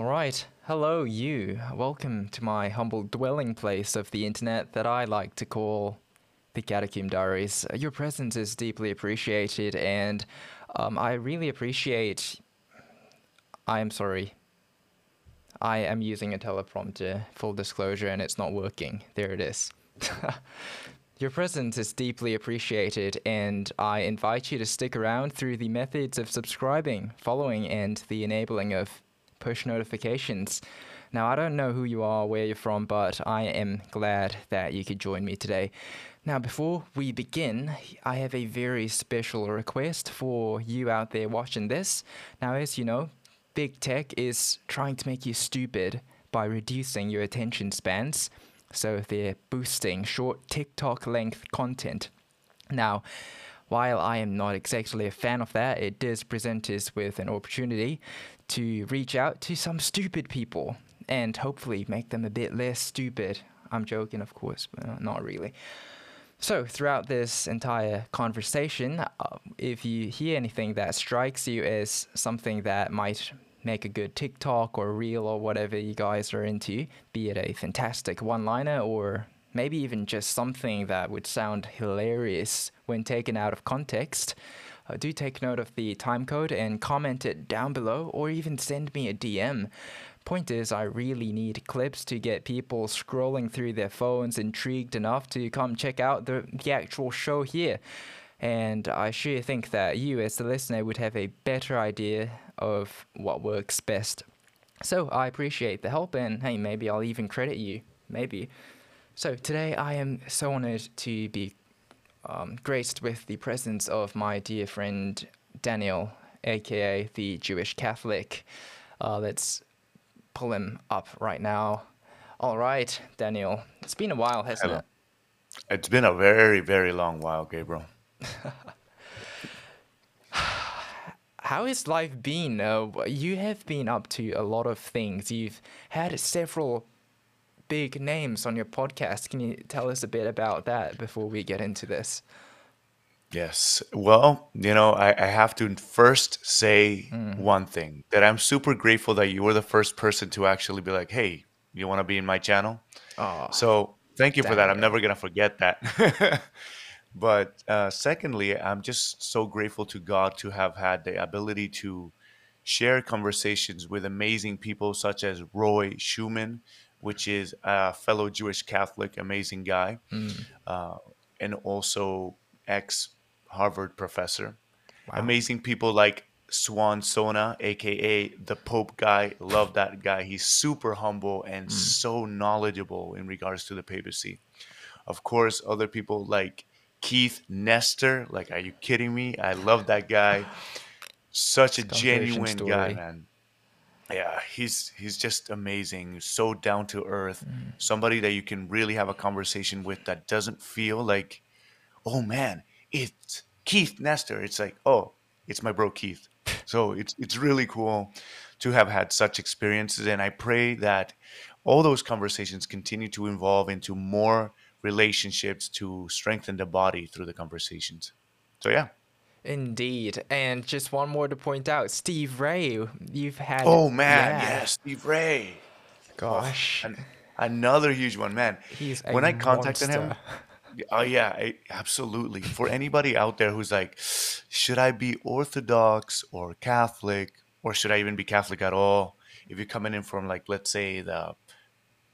All right. Hello, you. Welcome to my humble dwelling place of the internet that I like to call the Catacomb Diaries. Your presence is deeply appreciated, and um, I really appreciate. I am sorry. I am using a teleprompter, full disclosure, and it's not working. There it is. Your presence is deeply appreciated, and I invite you to stick around through the methods of subscribing, following, and the enabling of push notifications. Now, I don't know who you are, where you're from, but I am glad that you could join me today. Now, before we begin, I have a very special request for you out there watching this. Now, as you know, big tech is trying to make you stupid by reducing your attention spans. So they're boosting short TikTok length content. Now, while I am not exactly a fan of that, it does present us with an opportunity to reach out to some stupid people and hopefully make them a bit less stupid. I'm joking, of course, but uh, not really. So, throughout this entire conversation, uh, if you hear anything that strikes you as something that might make a good TikTok or reel or whatever you guys are into, be it a fantastic one liner or maybe even just something that would sound hilarious when taken out of context, uh, do take note of the time code and comment it down below or even send me a DM. Point is, I really need clips to get people scrolling through their phones intrigued enough to come check out the, the actual show here. And I sure think that you, as the listener, would have a better idea of what works best. So I appreciate the help, and hey, maybe I'll even credit you. Maybe. So today I am so honored to be um, graced with the presence of my dear friend Daniel, aka the Jewish Catholic. Uh, let's pull him up right now. All right, Daniel. It's been a while, hasn't it? It's been a very, very long while, Gabriel. How has life been? Uh, you have been up to a lot of things. You've had several big names on your podcast. Can you tell us a bit about that before we get into this? Yes. Well, you know, I, I have to first say one thing that I'm super grateful that you were the first person to actually be like, hey, you want to be in my channel? Oh, So thank you for that. I'm never going to forget that. but uh, secondly, I'm just so grateful to God to have had the ability to share conversations with amazing people such as Roy Schoeman, which is a fellow Jewish Catholic, amazing guy, Mm, uh, and also ex Harvard professor. wow. Amazing people like Suan Sonna, aka the Pope guy. Love that guy. He's super humble and Mm. so knowledgeable in regards to the papacy. Of course, other people like Keith Nester. Like, are you kidding me? I love that guy. Such a genuine guy, man. Yeah, he's he's just amazing. So down to earth. Mm, Somebody that you can really have a conversation with that doesn't feel like, oh man, it's Keith Nester. It's like, oh, it's my bro Keith. So it's it's really cool to have had such experiences, and I pray that all those conversations continue to evolve into more relationships to strengthen the body through the conversations. So yeah. Indeed. And just one more to point out Steve Ray, you've had. Oh man, yeah, yes, Steve Ray. Gosh. an, another huge one, man. He's When I contacted him. Oh yeah, I, absolutely. For anybody out there who's like, should I be Orthodox or Catholic, or should I even be Catholic at all? If you're coming in from like, let's say the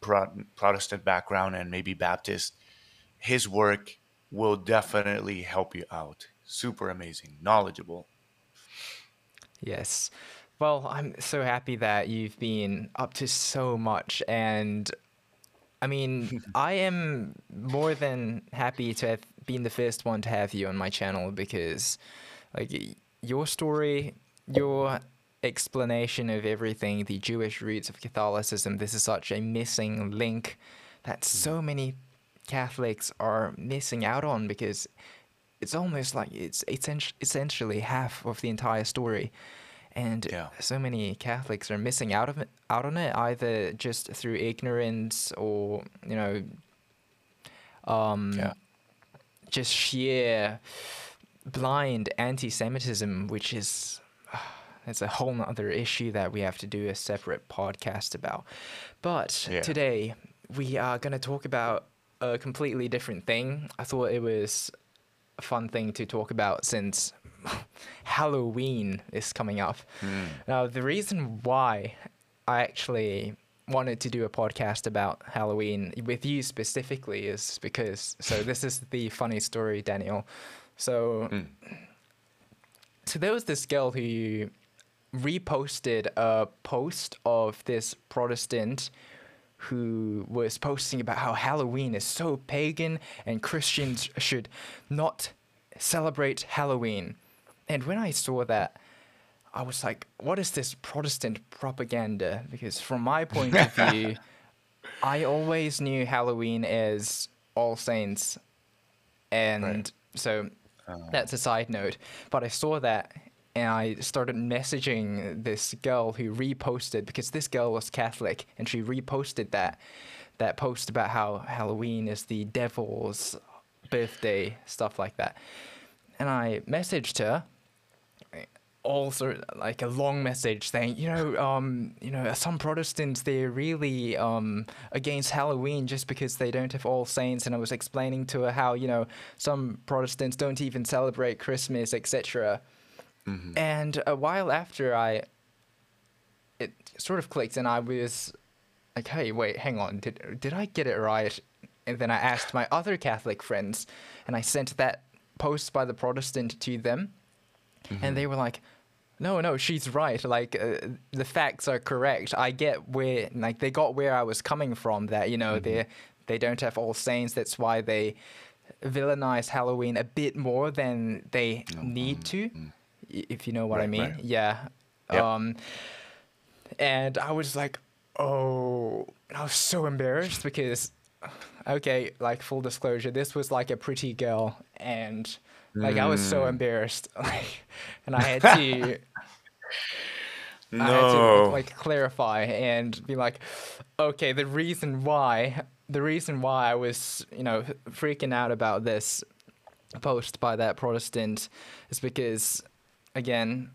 Pro- Protestant background and maybe Baptist, his work will definitely help you out. Super amazing, knowledgeable. Yes. Well, I'm so happy that you've been up to so much. And I mean, I am more than happy to have been the first one to have you on my channel because, like, your story, your explanation of everything, the Jewish roots of Catholicism, this is such a missing link that hmm. so many Catholics are missing out on because it's almost like it's essentially half of the entire story and Yeah. so many Catholics are missing out of it, out on it either just through ignorance or you know um Yeah. just sheer blind anti-Semitism, which is it's a whole other issue that we have to do a separate podcast about. But Yeah. today we are going to talk about a completely different thing. I thought it was fun thing to talk about since Halloween is coming up. Hmm. Now, the reason why I actually wanted to do a podcast about Halloween with you specifically is because so this is the funny story, Daniel. So hmm. so there was this girl who reposted a post of this Protestant who was posting about how Halloween is so pagan and Christians should not celebrate Halloween. And when I saw that, I was like, what is this Protestant propaganda? Because from my point of view, I always knew Halloween as All Saints. And Right. so oh. that's a side note. But I saw that and I started messaging this girl who reposted because this girl was Catholic and she reposted that that post about how Halloween is the devil's birthday, stuff like that. And I messaged her also like a long message saying, you know, um, you know, some Protestants they're really um against Halloween just because they don't have All Saints, and I was explaining to her how you know some Protestants don't even celebrate Christmas, etc. Mm-hmm. And a while after, I it sort of clicked, and I was like, hey, wait, hang on, did did I get it right? And then I asked my other Catholic friends, and I sent that post by the Protestant to them. And mm-hmm. they were like no no she's right. Like uh, the facts are correct. I get where like they got where i was coming from that you know mm-hmm. they they don't have all saints. That's why they villainize halloween a bit more than they oh, need mm, to. i- if you know what i mean right. yeah Yep. um and i was like oh i was so embarrassed because okay like full disclosure this was like a pretty girl and like i was so Mm. embarrassed like and i had to I had to like clarify and be like, okay, the reason why, the reason why I was, you know, freaking out about this post by that Protestant is because, again,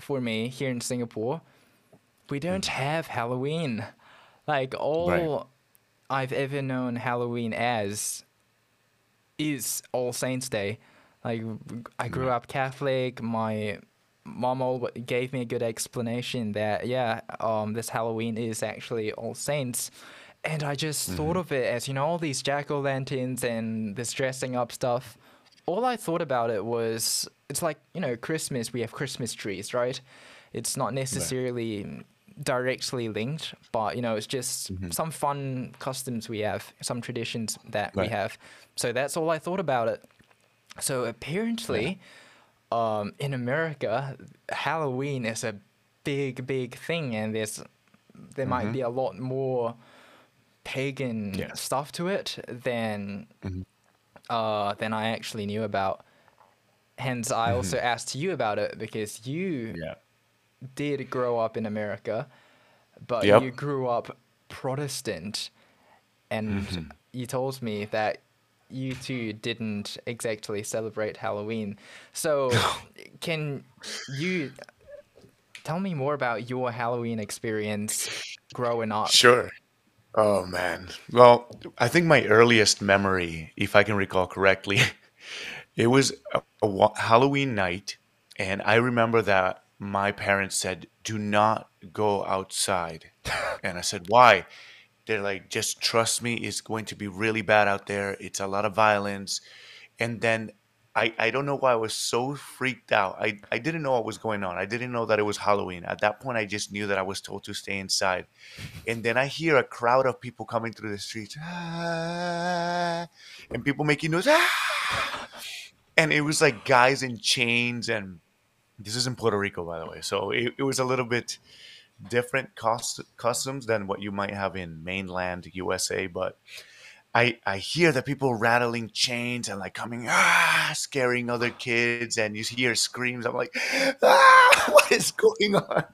for me here in Singapore, we don't hmm. have Halloween. Like all I've ever known Halloween as is All Saints Day. Like I grew hmm. up Catholic. My mom gave me a good explanation that yeah, um, this Halloween is actually All Saints, and I just thought mm-hmm. of it as you know all these jack o' lanterns and this dressing up stuff. All I thought about it was it's like you know Christmas. We have Christmas trees, right? It's not necessarily directly linked, but you know it's just mm-hmm. some fun customs we have, some traditions that we have. So that's all I thought about it. So apparently, um, in America, Halloween is a big, big thing, and there's there might mm-hmm. be a lot more pagan stuff to it than mm-hmm. Uh, than I actually knew about. Hence, I also asked you about it because you Yeah. did grow up in America, but Yep. you grew up Protestant, and you told me that you two didn't exactly celebrate Halloween. So, can you tell me more about your Halloween experience growing up? Sure. Oh man. Well, I think my earliest memory, if I can recall correctly, it was a, a wa- Halloween night, and I remember that my parents said, "Do not go outside," and I said, "Why?" They're like, "Just trust me. It's going to be really bad out there. It's a lot of violence." And then I, I don't know why I was so freaked out. I, I didn't know what was going on. I didn't know that it was Halloween. At that point, I just knew that I was told to stay inside. And then I hear a crowd of people coming through the streets, "Ah," and people making noise. "Ah." And it was like guys in chains. And this is in Puerto Rico, by the way. So it, it was a little bit different cost, customs than what you might have in mainland USA. But I I hear the people rattling chains and like coming ah scaring other kids and you hear screams. I'm like ah what is going on?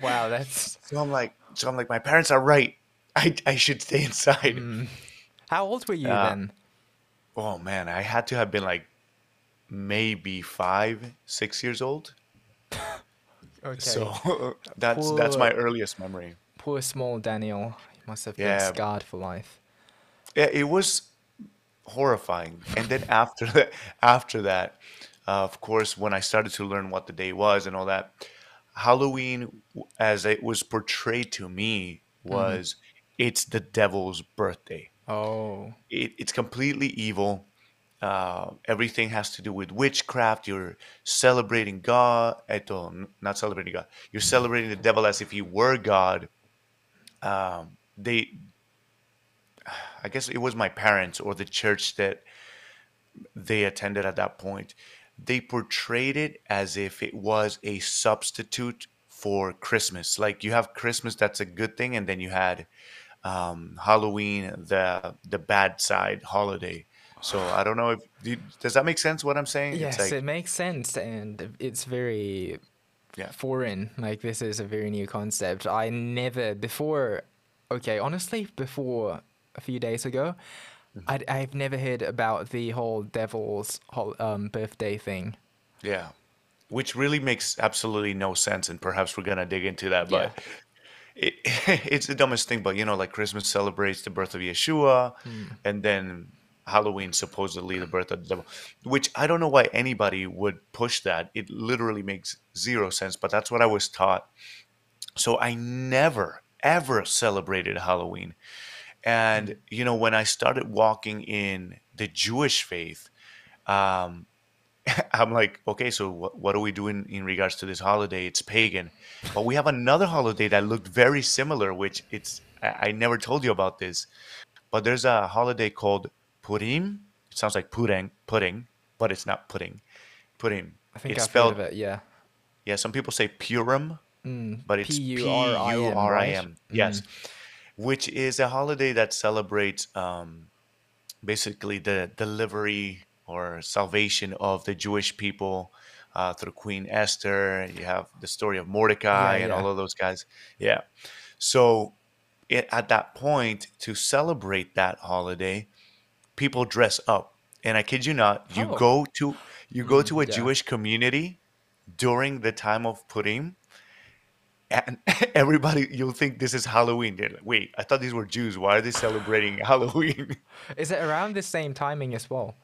Wow, that's So I'm like so I'm like my parents are right. I I should stay inside. how old were you Yeah. then? Oh man, I had to have been like maybe five six years old. Okay. So that's that's my earliest memory. poor small Daniel. He must have been Yeah, scarred for life. Yeah, it was horrifying. And then after that, after that, uh, of course, when I started to learn what the day was and all that, Halloween, as it was portrayed to me, hmm was it's the devil's birthday. Oh. It, it's completely evil. Uh, everything has to do with witchcraft. You're celebrating God. Eto, not celebrating God. You're celebrating the devil as if he were God. Um, they, I guess it was my parents or the church that they attended at that point, they portrayed it as if it was a substitute for Christmas. Like you have Christmas, that's a good thing, and then you had um, Halloween, the the bad side holiday. So I don't know if do, does that make sense what I'm saying? Yes, like it makes sense, and it's very yeah, foreign. Like this is a very new concept. I never before. Okay, honestly, before a few days ago, Mhm. I'd, I've never heard about the whole devil's um, birthday thing. yeah, which really makes absolutely no sense, and perhaps we're gonna dig into that, Yeah. but. It, it's the dumbest thing, but you know, like Christmas celebrates the birth of Yeshua, Hmm. and then Halloween supposedly the birth of the devil, which I don't know why anybody would push that. It literally makes zero sense, but that's what I was taught. So I never ever celebrated Halloween. And you know, when I started walking in the Jewish faith, um, I'm like, okay, so what, what are we doing in regards to this holiday? It's pagan, but we have another holiday that looked very similar, which it's I, I never told you about this, but there's a holiday called Purim. It sounds like pudding, pudding, but it's not pudding. Purim. I think It's I've heard of it. Yeah. yeah. Some people say Purim, Mm. but it's P U M, R I right? Yes, Mm. Which is a holiday that celebrates um, basically the delivery or salvation of the Jewish people uh, through Queen Esther. You have the story of Yeah, Mordecai and all of those guys. Yeah. So it, at that point, to celebrate that holiday, people dress up. And I kid you not, you Oh. go to you go Mm, to a yeah. Jewish community during the time of Purim, and everybody you'll think this is Halloween. They're like, wait, I thought these were Jews. Why are they celebrating Halloween? Is it around the same timing as well?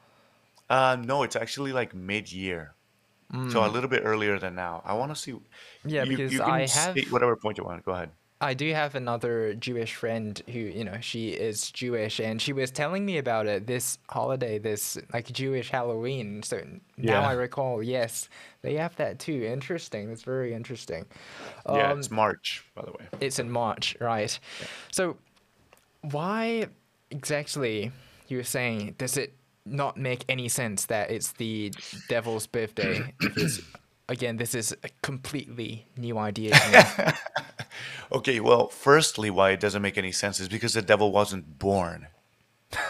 Uh, no, it's actually like mid-year, so a Mm. little bit earlier than now. I want to see. Yeah, You because you I have whatever point you want. Go ahead. I do have another Jewish friend who, you know, she is Jewish and she was telling me about it this holiday, this like Jewish Halloween. So now I recall, yes, they have that too. Interesting. That's very interesting. Yeah, Um, it's March, by the way. it's in March, right? So why exactly you were saying does it not make any sense that it's the devil's birthday? Again, this is a completely new idea. Okay, well, firstly, why it doesn't make any sense is because the devil wasn't born.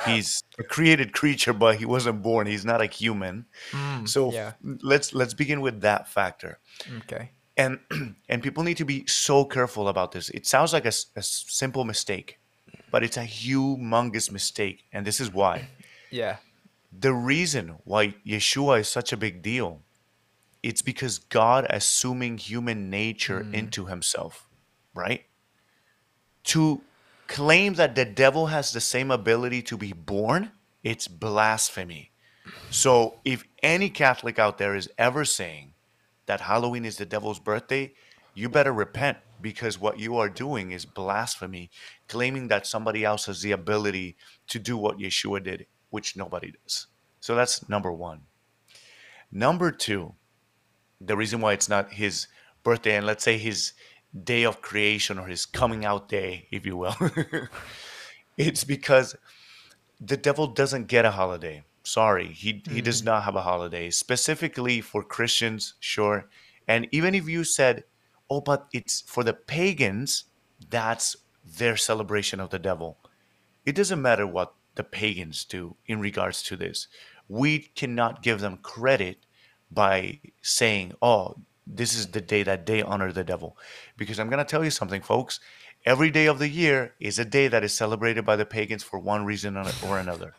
He's a created creature, but he wasn't born. He's not a human. Mm, So yeah. let's let's begin with that factor. Okay. And and people need to be so careful about this. It sounds like a simple mistake, but it's a humongous mistake, and this is why. Yeah. The reason why Yeshua is such a big deal, it's because God assuming human nature Mm. into himself, right? To claim that the devil has the same ability to be born, it's blasphemy. So if any Catholic out there is ever saying that Halloween is the devil's birthday, you better repent because what you are doing is blasphemy, claiming that somebody else has the ability to do what Yeshua did, which nobody does. So that's number one. Number two, the reason why it's not his birthday and let's say his day of creation or his coming out day, if you will, it's because the devil doesn't get a holiday. Sorry, he he does Mm. not have a holiday specifically for Christians, sure. And even if you said, "Oh, but it's for the pagans," that's their celebration of the devil. It doesn't matter what the pagans do in regards to this. We cannot give them credit by saying, "Oh, this is the day that they honor the devil," because I'm going to tell you something, folks. Every day of the year is a day that is celebrated by the pagans for one reason or another.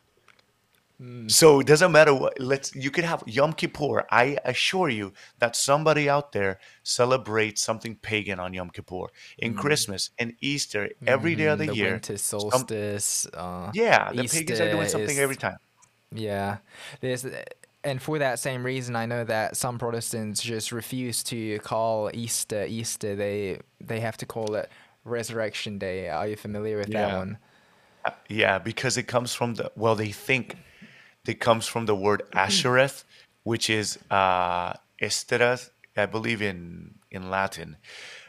So it doesn't matter what. Let's. You could have Yom Kippur. I assure you that somebody out there celebrates something pagan on Yom Kippur, in Christmas, and Easter, every day of Mm, the the year. winter Some. solstice, uh, Yeah, the pagans are doing Easter something every time. yeah. There's and for that same reason, I know that some Protestants just refuse to call Easter Easter. They they have to call it Resurrection Day. Are you familiar with that one? Uh, Yeah, because it comes from the well, they think it comes from the word Ashereth, which is uh Estereth, I believe in in Latin,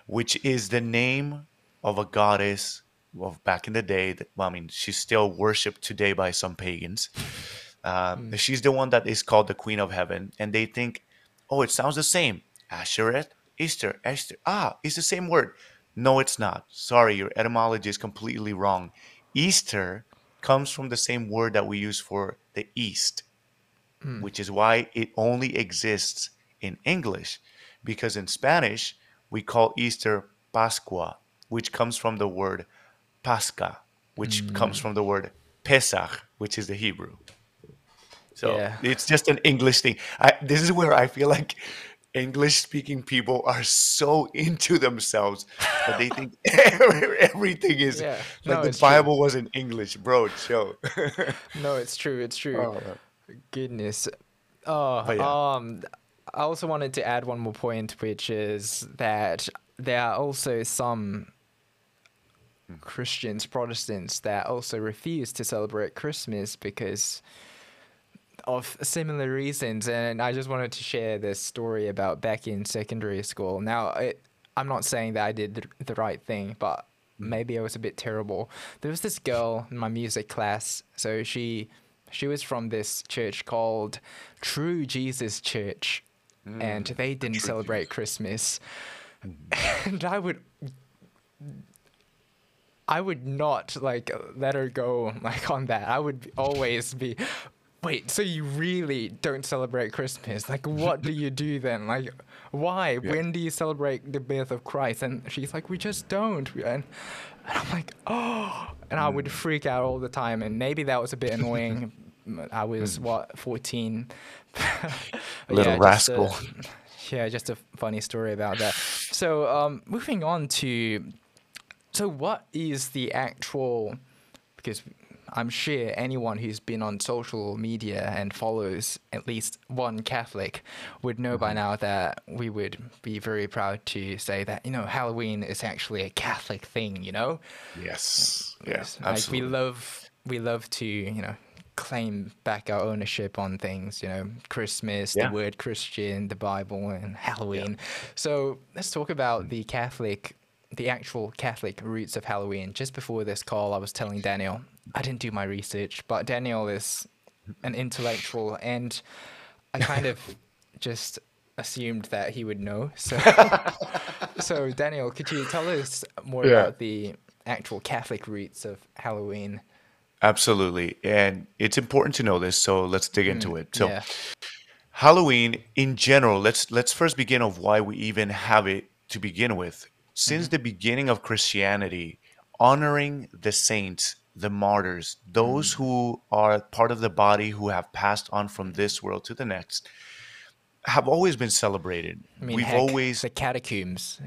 which is the name of a goddess of back in the day. That, well, I mean, she's still worshipped today by some pagans. Um, she's the one that is called the Queen of Heaven, and they think, oh, it sounds the same. Ashereth, Easter, Esther. Ah, it's the same word. No, it's not. Sorry, your etymology is completely wrong. Easter comes from the same word that we use for the East, which is why it only exists in English. Because in Spanish, we call Easter Pascua, which comes from the word Pascha, which comes from the word Pesach, which is the Hebrew. So Yeah. it's just an English thing. I, this is where I feel like English speaking people are so into themselves that they think everything is Yeah. like No, the it's true. Bible was in English, bro. Chill. No, it's true. It's true. Oh. Goodness. Oh, yeah. um, I also wanted to add one more point, which is that there are also some Christians, Protestants, that also refuse to celebrate Christmas because of similar reasons. And I just wanted to share this story about back in secondary school. Now, it, I'm not saying that I did the, the right thing, but mm. maybe I was a bit terrible. There was this girl in my music class, so she she was from this church called True Jesus Church, mm. and they didn't celebrate Christmas. Mm. And I would I would not like let her go like on that. I would always be wait, so you really don't celebrate Christmas? Like what do you do then? Like why? When do you celebrate the birth of Christ? And she's like, We just don't and, and I'm like, oh and I would freak out all the time and maybe that was a bit annoying. I was what, fourteen? But Little just a- rascal. yeah, just a funny story about that. So, um, moving on to, so what is the actual? Because I'm sure anyone who's been on social media and follows at least one Catholic would know by mm-hmm. now that we would be very proud to say that you know Halloween is actually a Catholic thing. You know, yes. Yes. like we love we love to you know claim back our ownership on things you know christmas Yeah. the word christian the bible and halloween so let's talk about the catholic the actual catholic roots of halloween just before this call i was telling daniel i didn't do my research but daniel is an intellectual and i kind of just assumed that he would know so so daniel could you tell us more Yeah. about the actual catholic roots of halloween Absolutely. And it's important to know this, so let's dig into mm, it. So yeah Halloween in general, let's let's first begin of why we even have it to begin with. Since mm-hmm. the beginning of Christianity, honoring the saints, the martyrs, those who are part of the body who have passed on from this world to the next, have always been celebrated. I mean, We've heck, always the catacombs.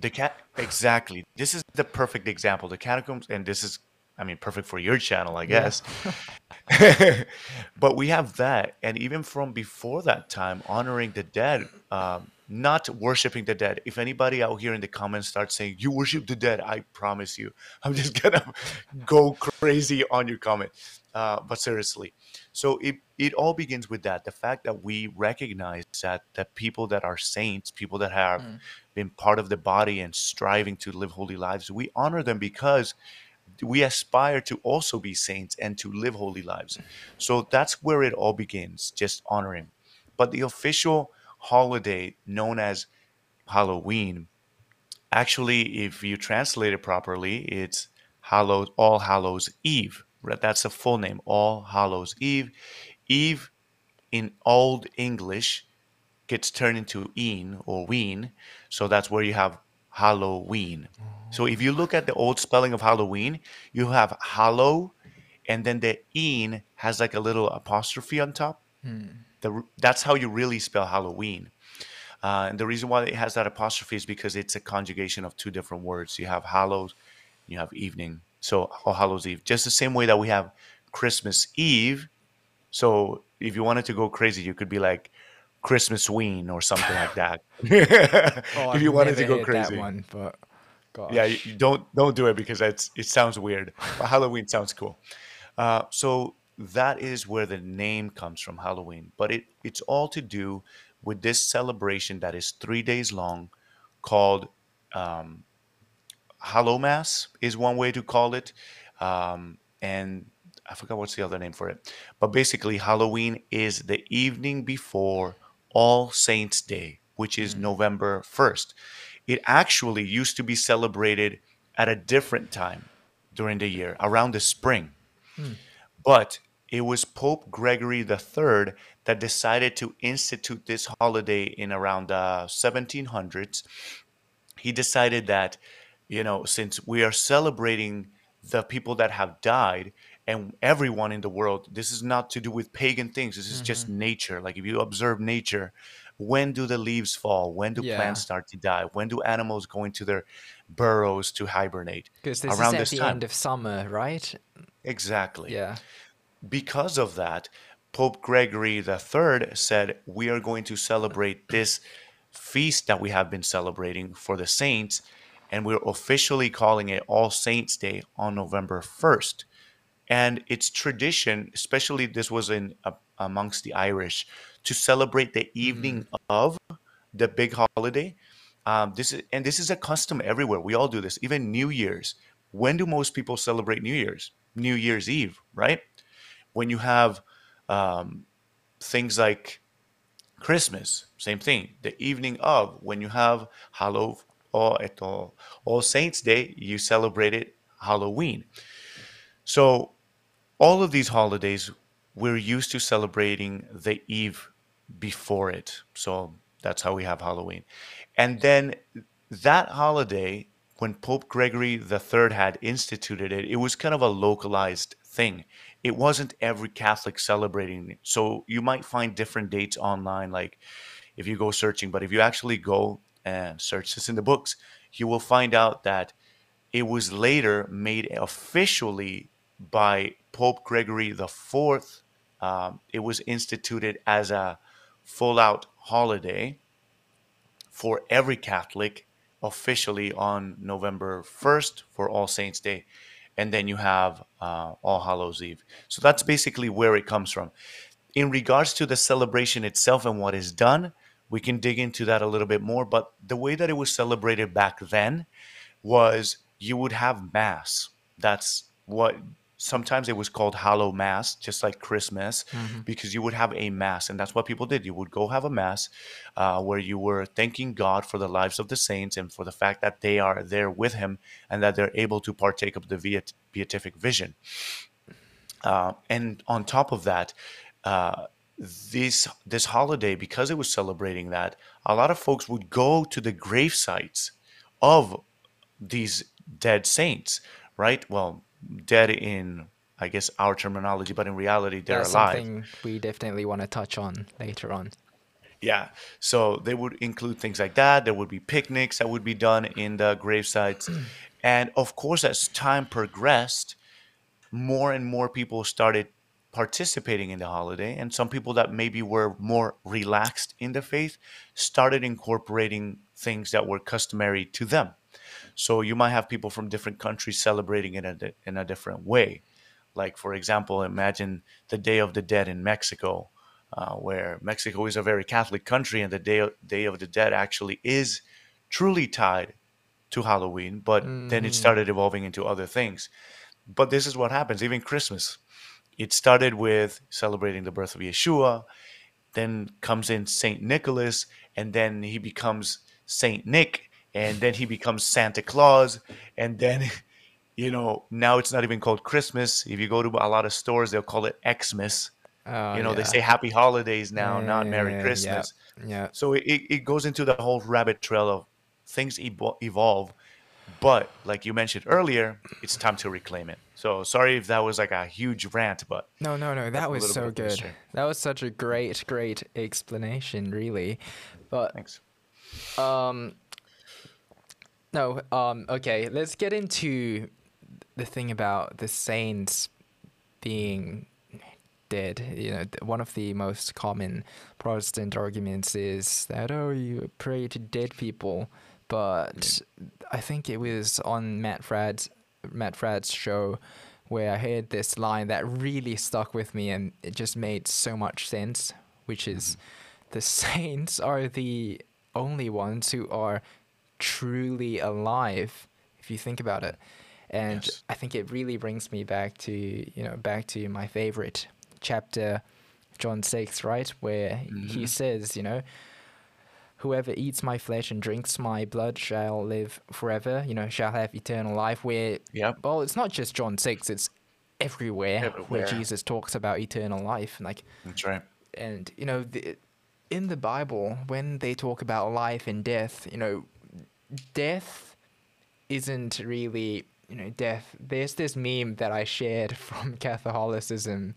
the cat exactly. This is the perfect example. The catacombs, and this is, I mean, perfect for your channel, I guess. but we have that, and even from before that time, honoring the dead, um, not worshiping the dead. If anybody out here in the comments starts saying you worship the dead, I promise you, I'm just gonna go crazy on your comment. Uh, but seriously, so it it all begins with that. The fact that we recognize that that people that are saints, people that have Mm. been part of the body and striving to live holy lives, we honor them because we aspire to also be saints and to live holy lives. So that's where it all begins, just honoring. But the official holiday known as Halloween, actually, if you translate it properly, it's Hallows, All Hallows Eve. That's the full name, All Hallows Eve. Eve in Old English gets turned into een or ween. So that's where you have Halloween. So if you look at the old spelling of Halloween, you have hallow and then the een has like a little apostrophe on top. Hmm. The, that's how you really spell Halloween. Uh, and the reason why it has that apostrophe is because it's a conjugation of two different words. You have Hallows, you have evening. So All Hallows Eve, just the same way that we have Christmas Eve. So if you wanted to go crazy, you could be like Christmas Ween or something like that. Oh, if you wanted to go crazy. one, but gosh. Yeah, you, you don't don't do it because it's it sounds weird. But Halloween sounds cool. Uh, so that is where the name comes from, Halloween. But it it's all to do with this celebration that is three days long, called um, Hallow Mass is one way to call it, um, and I forgot what's the other name for it. But basically, Halloween is the evening before All Saints' Day, which is Mm. November first. It actually used to be celebrated at a different time during the year, around the spring. Hmm. But it was Pope Gregory the Third that decided to institute this holiday in around the 1700s. He decided that, you know, since we are celebrating the people that have died and everyone in the world, this is not to do with pagan things. This is just Mhm. nature. Like if you observe nature, when do the leaves fall? When do plants start to die? When do animals go into their burrows to hibernate? because this is Around at this the time. end of summer, right? Exactly. Yeah. Because of that, Pope Gregory the Third said, We are going to celebrate this feast that we have been celebrating for the saints, and we're officially calling it All Saints' Day on November 1st. And it's tradition, especially this was in uh, amongst the Irish, to celebrate the Mm. evening of the big holiday. Um, this is and this is a custom everywhere. We all do this. Even New Year's. When do most people celebrate New Year's? New Year's Eve, right? When you have um, things like Christmas, same thing. The evening of, when you have Halloween or eto, All Saints Day, you celebrate it Halloween. So all of these holidays, we're used to celebrating the eve before it. So that's how we have Halloween. And then that holiday, when Pope Gregory Third had instituted it, it was kind of a localized thing. It wasn't every Catholic celebrating it. So you might find different dates online, like if you go searching, but if you actually go and search this in the books, you will find out that it was later made officially by Pope Gregory the Fourth. Um, it was instituted as a full out holiday for every Catholic officially on November 1st for All Saints' Day. And then you have uh, All Hallows Eve. So that's basically where it comes from. In regards to the celebration itself and what is done, we can dig into that a little bit more. But the way that it was celebrated back then was you would have Mass. That's what sometimes it was called Hallow Mass, just like Christmas hmm because you would have a mass and that's what people did. You would go have a mass uh, where you were thanking god for the lives of the saints and for the fact that they are there with him and that they're able to partake of the beat- beatific vision. Uh, and on top of that uh, this this holiday because it was celebrating that a lot of folks would go to the grave sites of these dead saints right? Well dead in i guess our terminology but in reality they're That's alive something we definitely want to touch on later on. Yeah. So they would include things like that. There would be picnics that would be done in the gravesites. And of course, as time progressed, more and more people started participating in the holiday. And some people that maybe were more relaxed in the faith started incorporating things that were customary to them. So you might have people from different countries celebrating it in a, in a different way. Like, for example, imagine the Day of the Dead in Mexico, uh, where Mexico is a very Catholic country, and the Day of, Day of the Dead actually is truly tied to Halloween, but then it hmm started evolving into other things. But this is what happens, even Christmas. It started with celebrating the birth of Yeshua, then comes in Saint Nicholas, and then he becomes Saint Nick, and then he becomes Santa Claus, and then you know now it's not even called Christmas. If you go to a lot of stores, they'll call it Xmas. Oh You know, they say Happy Holidays now, not Merry Uh, yeah. Christmas. Yeah. So it, it it goes into the whole rabbit trail of things evolve, But like you mentioned earlier, it's time to reclaim it. So sorry if that was like a huge rant, but No, no, no. That was so good. history. That was such a great, great explanation, really. But Thanks. um, no, um, okay. Let's get into the thing about the saints being dead. You know, one of the most common Protestant arguments is that oh, you pray to dead people. But I think it was on Matt Fradd's Matt Fradd's show where I heard this line that really stuck with me, and it just made so much sense. Which is, the saints are the only ones who are truly alive. If you think about it, and Yes. I think it really brings me back to you know back to my favorite chapter, John six, right, where he mm-hmm. says, you know, whoever eats my flesh and drinks my blood shall live forever. You know, shall have eternal life. Where Yep. well, it's not just John six; it's everywhere, Everywhere. where Jesus talks about eternal life. Like, That's right. and you know, the, in the Bible, when they talk about life and death, you know, death isn't really you know death there's this meme that i shared from catholicism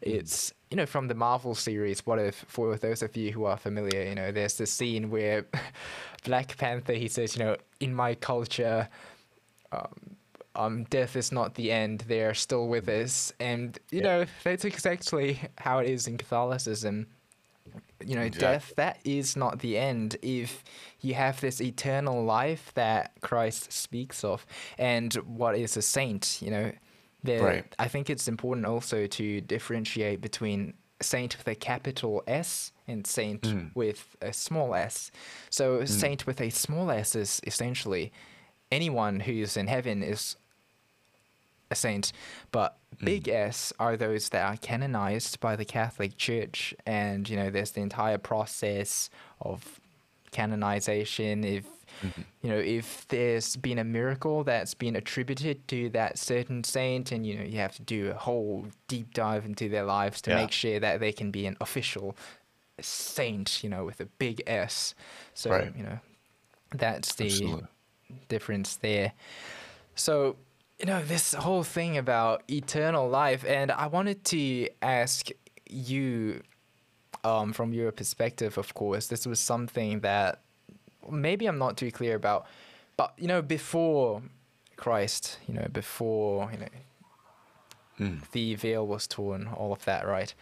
it's you know from the marvel series what if for those of you who are familiar you know there's this scene where black panther he says you know in my culture um, um, death is not the end. They're still with us, and you Yeah. know that's exactly how it is in Catholicism you know, Exact- death, that is not the end if you have this eternal life that Christ speaks of. And what is a saint, you know? There, Right. I think it's important also to differentiate between saint with a capital S and saint Mm. with a small s. So, saint with a small s is essentially anyone who's in heaven is a saint, but mm. big S are those that are canonized by the Catholic Church, and you know there's the entire process of canonization. If mm-hmm. you know if there's been a miracle that's been attributed to that certain saint, and you know you have to do a whole deep dive into their lives to Yeah. make sure that they can be an official saint, you know, with a big S. So Right. you know that's the Absolutely. difference there. So, you know, this whole thing about eternal life, and I wanted to ask you, um, from your perspective, of course, this was something that maybe I'm not too clear about, but, you know, before Christ, you know, before, you know, Mm. the veil was torn, all of that, right?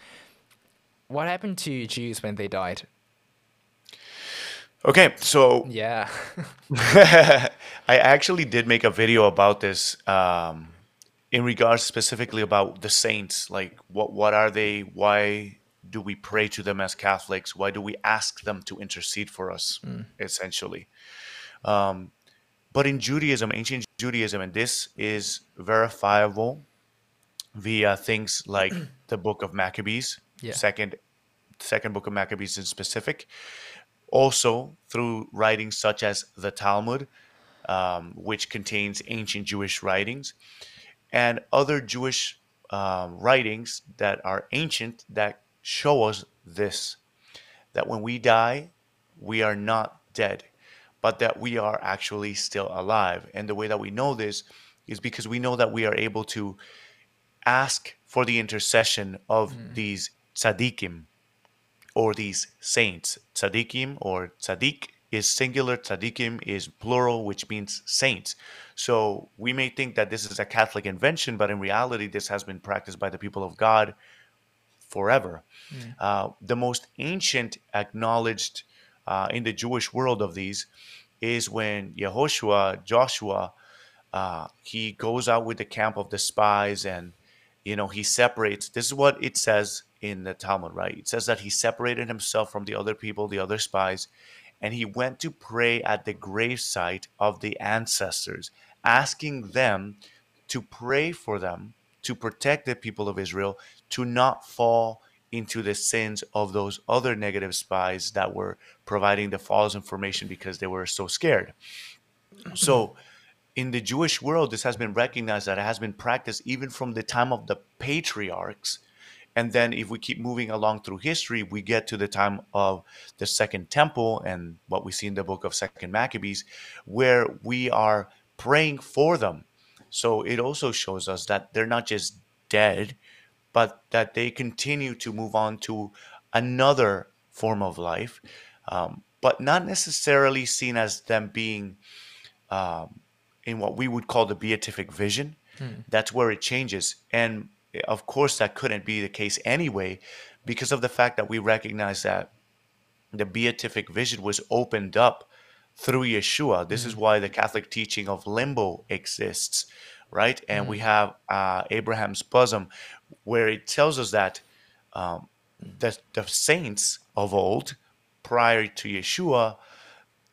What happened to Jews when they died? Okay, so Yeah. I actually did make a video about this um, in regards specifically about the saints. Like, what what are they? Why do we pray to them as Catholics? Why do we ask them to intercede for us? Essentially, um, but in Judaism, ancient Judaism, and this is verifiable via things like the Book of Maccabees, Yeah. second second book of Maccabees in specific also through writings such as the Talmud, um, which contains ancient Jewish writings, and other Jewish um, writings that are ancient that show us this that when we die, we are not dead, but that we are actually still alive. And the way that we know this is because we know that we are able to ask for the intercession of these tzaddikim, or these saints. Tzaddikim or tzaddik is singular, tzaddikim is plural, which means saints. So we may think that this is a Catholic invention, but in reality, this has been practiced by the people of God forever. Uh, the most ancient acknowledged uh, in the Jewish world of these is when Yehoshua, Joshua, uh, he goes out with the camp of the spies and you know he separates this is what it says in the talmud right it says that he separated himself from the other people the other spies and he went to pray at the gravesite of the ancestors asking them to pray for them to protect the people of israel to not fall into the sins of those other negative spies that were providing the false information because they were so scared so in the Jewish world, this has been recognized that it has been practiced even from the time of the patriarchs. And then, if we keep moving along through history, we get to the time of the Second Temple and what we see in the book of Second Maccabees, where we are praying for them. So it also shows us that they're not just dead, but that they continue to move on to another form of life, um, but not necessarily seen as them being um, in what we would call the beatific vision. That's where it changes. And of course, that couldn't be the case anyway, because of the fact that we recognize that the beatific vision was opened up through Yeshua. This is why the Catholic teaching of limbo exists, right? And we have uh, Abraham's bosom, where it tells us that um, the, the saints of old, prior to Yeshua,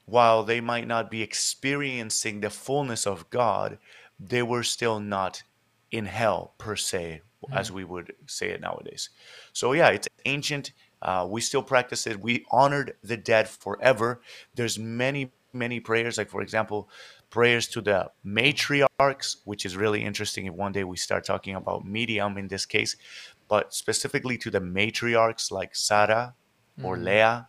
while they might not be experiencing the fullness of God, they were still not in hell per se, as we would say it nowadays. So yeah, it's ancient. Uh, we still practice it. We honored the dead forever. There's many, many prayers. Like for example, prayers to the matriarchs, which is really interesting. If one day we start talking about medium in this case, but specifically to the matriarchs like Sarah or Leah.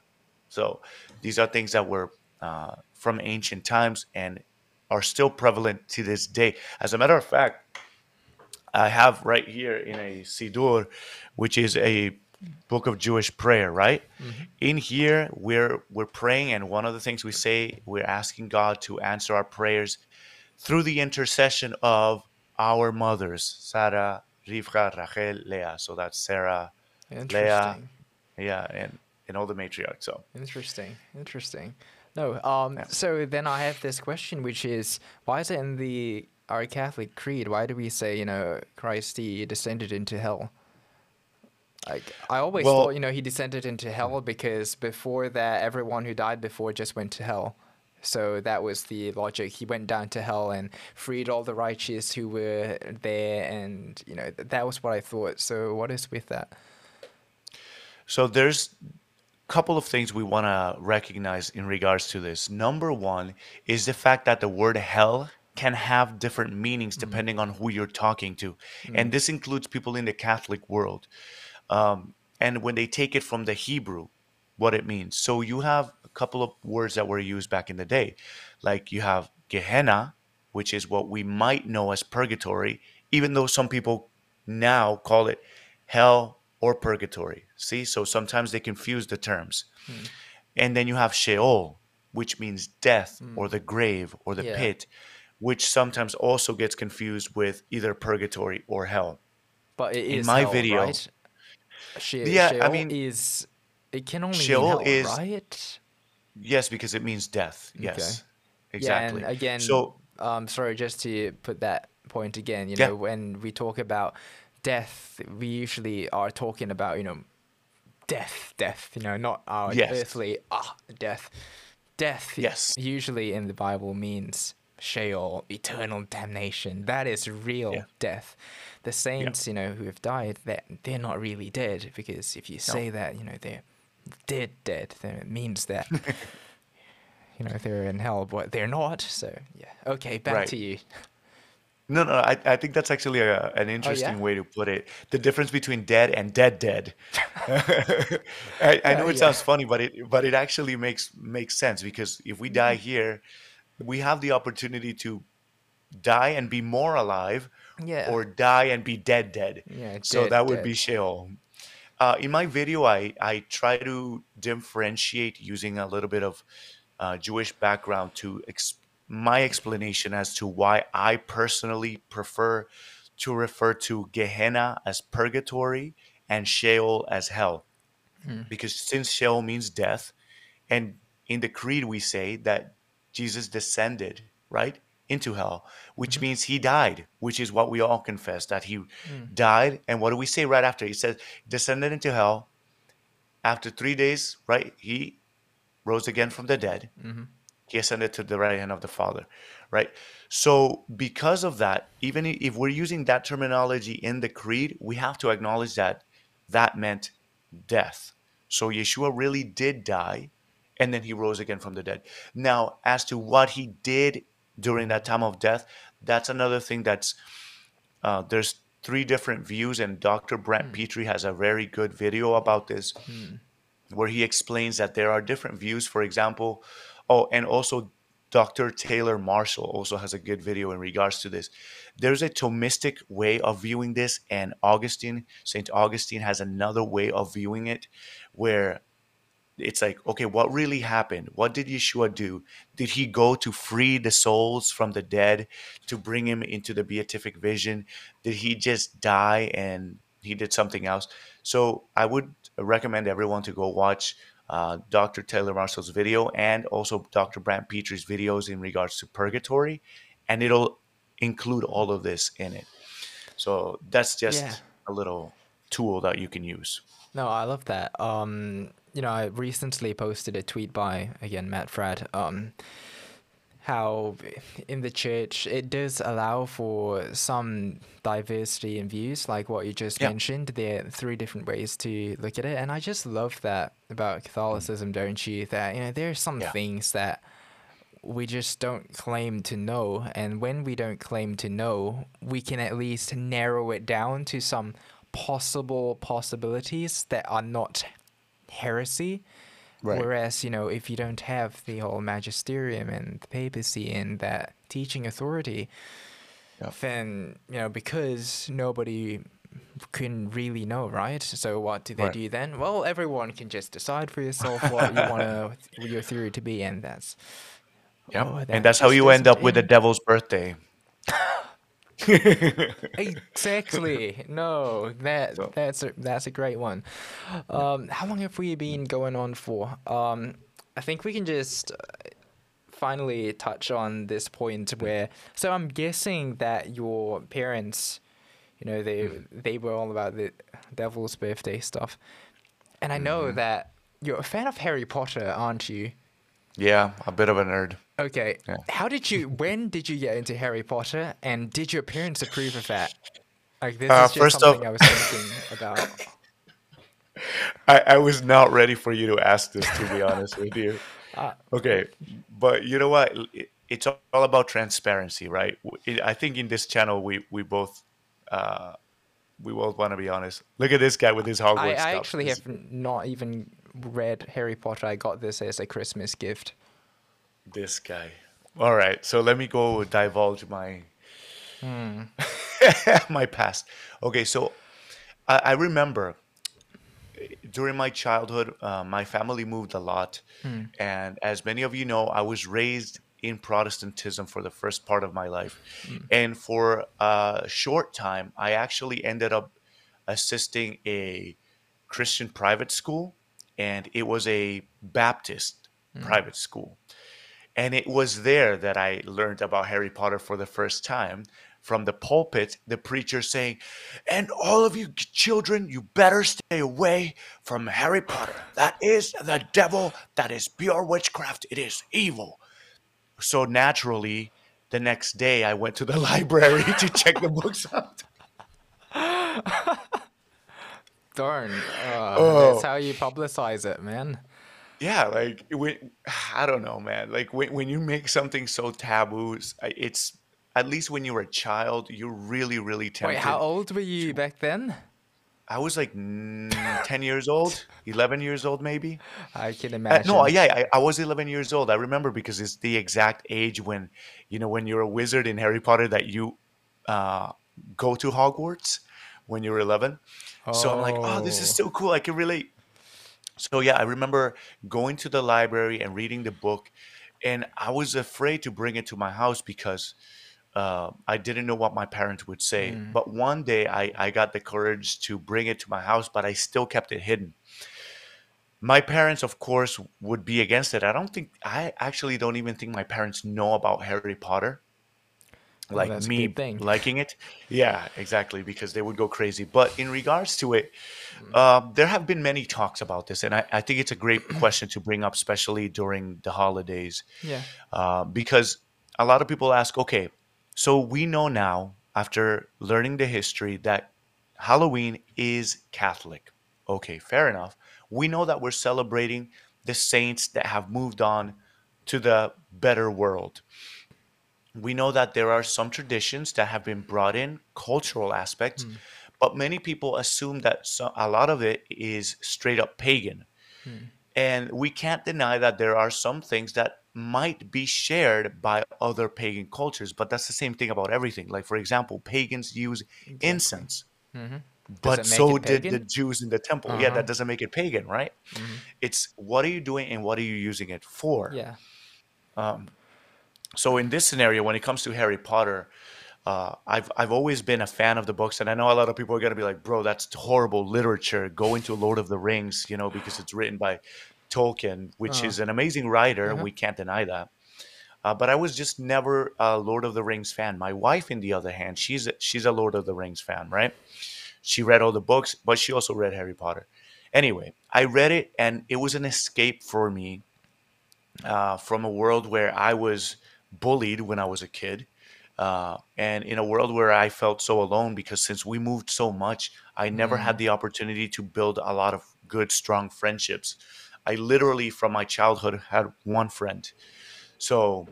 So these are things that were uh, from ancient times and are still prevalent to this day. As a matter of fact, I have right here in a Siddur, which is a book of Jewish prayer, right? In here, we're we're praying, and one of the things we say, we're asking God to answer our prayers through the intercession of our mothers, Sarah, Rivka, Rachel, Leah. So that's Sarah, Leah, yeah, and and all the matriarchs. So Interesting. Interesting. No. Um. Yeah. So then I have this question, which is, why is it in the our Catholic creed? Why do we say, you know, Christ he descended into hell? Like I always Well- thought, you know, he descended into hell because before that, everyone who died before just went to hell. So that was the logic. He went down to hell and freed all the righteous who were there, and you know th- that was what I thought. So what is with that? So there's a couple of things we want to recognize in regards to this. Number one is the fact that the word hell can have different meanings mm-hmm. depending on who you're talking to. And mm-hmm. this includes people in the Catholic world. Um, and when they take it from the Hebrew, what it means. So you have a couple of words that were used back in the day. Like you have Gehenna, which is what we might know as purgatory, even though some people now call it hell or purgatory. See, so sometimes they confuse the terms. Hmm. And then you have Sheol, which means death or hmm. the grave or the Yeah. pit, which sometimes also gets confused with either purgatory or hell. But it In is my hell, video- right? She- Yeah, I mean- is it can only Sheol mean hell, is- right? Yes, because it means death. Yes, exactly. Yeah, and again, so um, sorry, just to put that point again, you Yeah. know, when we talk about death, we usually are talking about, you know, death, death, you know, not our Yes. earthly ah death. Death Yes. usually in the Bible means Sheol, eternal damnation. That is real Yeah. death. The saints, you know, who have died, they're, they're not really dead because if you say that, you know, they're dead, dead, then it means that, you know, they're in hell, but they're not. So, yeah. Okay, back Right. to you. no, no, I, I think that's actually a, an interesting Oh, yeah? way to put it. The difference between dead and dead, dead. I, I know Uh, it yeah. sounds funny, but it but it actually makes makes sense because if we die Mm-hmm. here, we have the opportunity to die and be more alive, Yeah. or die and be dead, dead. Yeah, So dead, that would be. Sheol. Uh, in my video, I, I try to differentiate using a little bit of uh, Jewish background to my explanation as to why I personally prefer to refer to Gehenna as purgatory and Sheol as hell. Because since Sheol means death, and in the creed we say that Jesus descended, right, into hell, which mm-hmm. means he died, which is what we all confess that he mm. died. And what do we say right after? He says, descended into hell. After three days, right, he rose again from the dead. Mm-hmm. He ascended to the right hand of the Father, right? So, because of that, even if we're using that terminology in the creed, we have to acknowledge that that meant death. So, Yeshua really did die, and then he rose again from the dead. Now, as to what he did during that time of death, that's another thing that's uh, there's three different views, and Dr. Brant Pitre has a very good video about this where he explains that there are different views. For example, oh, and also Dr. Taylor Marshall also has a good video in regards to this. There's a Thomistic way of viewing this, and Augustine, St. Augustine, has another way of viewing it where it's like, okay, what really happened? What did Yeshua do? Did he go to free the souls from the dead to bring him into the beatific vision? Did he just die and he did something else? So I would recommend everyone to go watch uh, Dr. Taylor Marshall's video and also Dr. Brant Pitre's videos in regards to purgatory, and it'll include all of this in it. So that's just Yeah. a little tool that you can use. No, I love that. Um, you know, I recently posted a tweet by again Matt Fradd. Um, how in the church it does allow for some diversity in views, like what you just mentioned. There are three different ways to look at it, and I just love that about Catholicism, don't you? That you know there are some Yeah. things that we just don't claim to know, and when we don't claim to know, we can at least narrow it down to some possible possibilities that are not heresy. Right. Whereas, you know, if you don't have the whole magisterium and the papacy and that teaching authority, Yeah. then, you know, because nobody can really know, right? So what do they Right. do then? Well, everyone can just decide for yourself what you want your theory to be, and that's Yeah, Oh, that and that's how you end up with the devil's birthday. exactly. No that So- that's a, that's a great one. Um how long have we been going on for? Um i think we can just uh, finally touch on this point where so i'm guessing that your parents you know they they were all about the devil's birthday stuff. And i know that you're a fan of harry potter aren't you Yeah, a bit of a nerd. Okay. Yeah. How did you? When did you get into Harry Potter? And did your parents approve of that? Like this Uh, is just first something off- I was thinking about. I, I was not ready for you to ask this, to be honest with you. Uh, Okay, but you know what? It, it's all about transparency, right? It- I think in this channel, we we both uh, we both want to be honest. Look at this guy with his Hogwarts I, I actually have not even read Harry Potter. I got this as a Christmas gift. This guy. All right, so let me go divulge my hmm. my past. Okay, so I, I remember during my childhood, uh, my family moved a lot, hmm. and as many of you know, I was raised in Protestantism for the first part of my life, hmm. and for a short time, I actually ended up assisting a Christian private school, and it was a Baptist hmm. private school. And it was there that I learned about Harry Potter for the first time from the pulpit, the preacher saying, And all of you children, you better stay away from Harry Potter. That is the devil. That is pure witchcraft. It is evil. So naturally, the next day I went to the library to check the books out. Darn. Uh, Oh. That's how you publicize it, man. yeah like when i don't know man like when, when you make something so taboo it's at least when you were a child you're really really tempted Wait, how old were you back then? i was like mm, 10 years old 11 years old maybe I can Uh, imagine. no yeah I, I was 11 years old i remember because it's the exact age when you know when you're a wizard in harry potter that you uh, go to hogwarts when you're 11 so i'm like oh this is Oh. so cool i can relate so yeah, I remember going to the library and reading the book, and I was afraid to bring it to my house because uh, I didn't know what my parents would say. Mm. But one day I, I got the courage to bring it to my house, but I still kept it hidden. My parents, of course, would be against it. I don't think I actually don't even think my parents know about Harry Potter Well, like me liking it. Yeah, exactly, because they would go crazy. But in regards to it, um, there have been many talks about this, and I, I think it's a great question to bring up, especially during the holidays, Yeah. uh, because a lot of people ask, okay, so we know now after learning the history that Halloween is Catholic. Okay, fair enough. We know that we're celebrating the saints that have moved on to the better world we know that there are some traditions that have been brought in, cultural aspects, Mm. but many people assume that so, a lot of it is straight up pagan. Mm. And we can't deny that there are some things that might be shared by other pagan cultures, but that's the same thing about everything. Like, for example, pagans use Exactly. incense, hmm but so did the? Jews in the temple. Uh Yeah, that doesn't make it pagan, right? hmm It's what are you doing and what are you using it for? Yeah. Um, so in this scenario, when it comes to Harry Potter, uh, I've I've always been a fan of the books, and I know a lot of people are gonna be like, "Bro, that's horrible literature." Go into Lord of the Rings, you know, because it's written by Tolkien, which Uh, is an amazing writer. uh-huh. We can't deny that. Uh, but I was just never a Lord of the Rings fan. My wife, in the other hand, she's a, she's a Lord of the Rings fan, right? She read all the books, but she also read Harry Potter. Anyway, I read it, and it was an escape for me uh, from a world where I was bullied when I was a kid, uh, and in a world where I felt so alone because since we moved so much, I never had Mm. the opportunity to build a lot of good, strong friendships. I literally, from my childhood, had one friend. So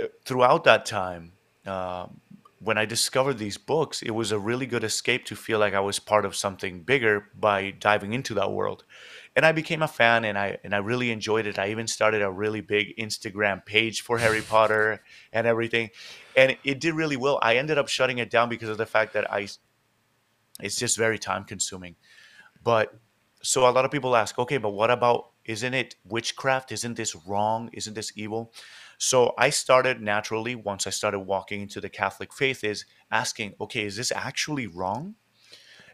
uh, throughout that time, um, when I discovered these books, it was a really good escape to feel like I was part of something bigger by diving into that world. And I became a fan, and I and I really enjoyed it. I even started a really big Instagram page for Harry Potter and everything, and it did really well. I ended up shutting it down because of the fact that I it's just very time consuming. But so a lot of people ask, okay, but what about, isn't it witchcraft? Isn't this wrong? Isn't this evil? So I started naturally once I started walking into the Catholic faith is asking, okay, is this actually wrong?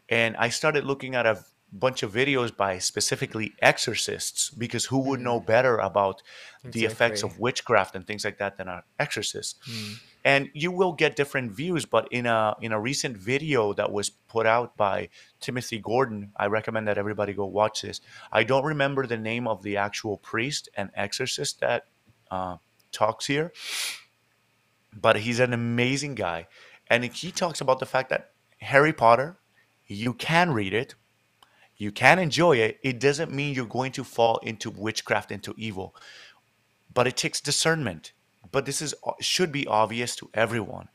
And I started looking at a bunch of videos by specifically exorcists because who would know Mm. better about the effects of witchcraft and things like that than an exorcist? Mm. and you will get different views but in a in a recent video that was put out by timothy gordon i recommend that everybody go watch this i don't remember the name of the actual priest and exorcist that uh, talks here but he's an amazing guy and he talks about the fact that harry potter you can read it you can enjoy it it doesn't mean you're going to fall into witchcraft into evil but it takes discernment but this is uh, should be obvious to everyone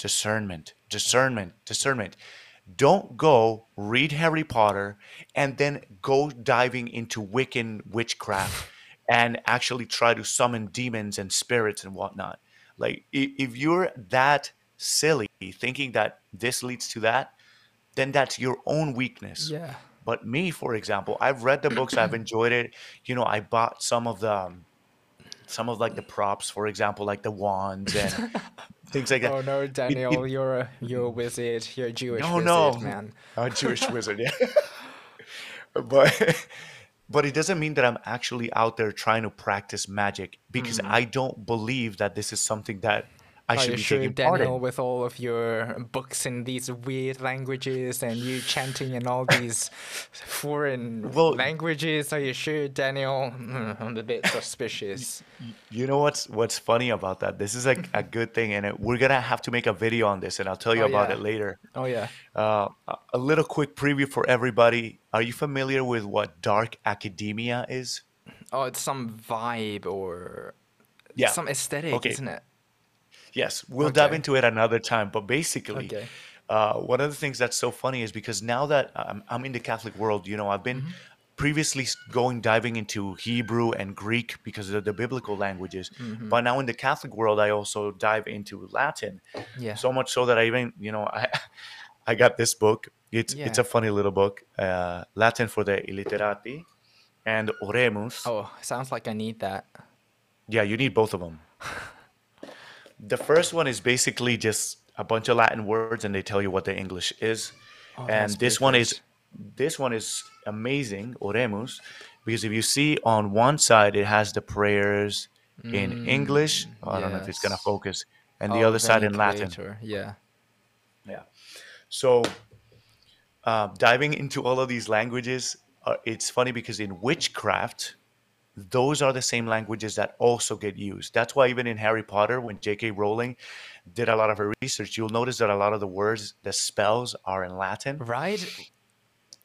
discernment, discernment, discernment. Don't go read Harry Potter and then go diving into Wiccan witchcraft and actually try to summon demons and spirits and whatnot. Like, if you're that silly thinking that this leads to that, then that's your own weakness. Yeah. But me, for example, I've read the books, I've enjoyed it. You know, I bought some of the um, some of like the props, for example, like the wands and things like that. Oh no, Daniel, it, you're a you're a wizard. You're a Jewish no, wizard, no, man. a Jewish wizard, yeah. but but it doesn't mean that I'm actually out there trying to practice magic because Mm. I don't believe that this is something that I Are should you be sure, taking part Daniel, in. with all of your books in these weird languages and you chanting in all these foreign Well, languages? Are you sure, Daniel? Mm, I'm a bit suspicious. you know what's what's funny about that? This is like a good thing, and it, we're gonna have to make a video on this, and I'll tell you Oh about it later. Oh yeah. Uh, a a little quick preview for everybody. Are you familiar with what dark academia is? Oh, it's some vibe or Yeah. some aesthetic, Okay. isn't it? Yes, we'll dive into it another time. But basically, Okay. uh, one of the things that's so funny is because now that I'm, I'm in the Catholic world, you know, I've been hmm previously going diving into Hebrew and Greek because of the biblical languages. hmm But now in the Catholic world, I also dive into Latin. Yeah. So much so that I even, you know, I I got this book. It's it's a funny little book, uh, Latin for the illiterati and Oremus. Oh, sounds like I need that. Yeah, you need both of them. The first one is basically just a bunch of Latin words and they tell you what the English is. Oh, And this one is this one is amazing, Oremus, because if you see on one side it has the prayers in English. Mm, I don't know if it's gonna focus, and the Oh, other side in Latin. Yeah. Yeah. So uh, diving into all of these languages, uh, it's funny because in witchcraft, those are the same languages that also get used. That's why even in Harry Potter, when J.K. Rowling did a lot of her research, you'll notice that a lot of the words, the spells are in Latin. Right?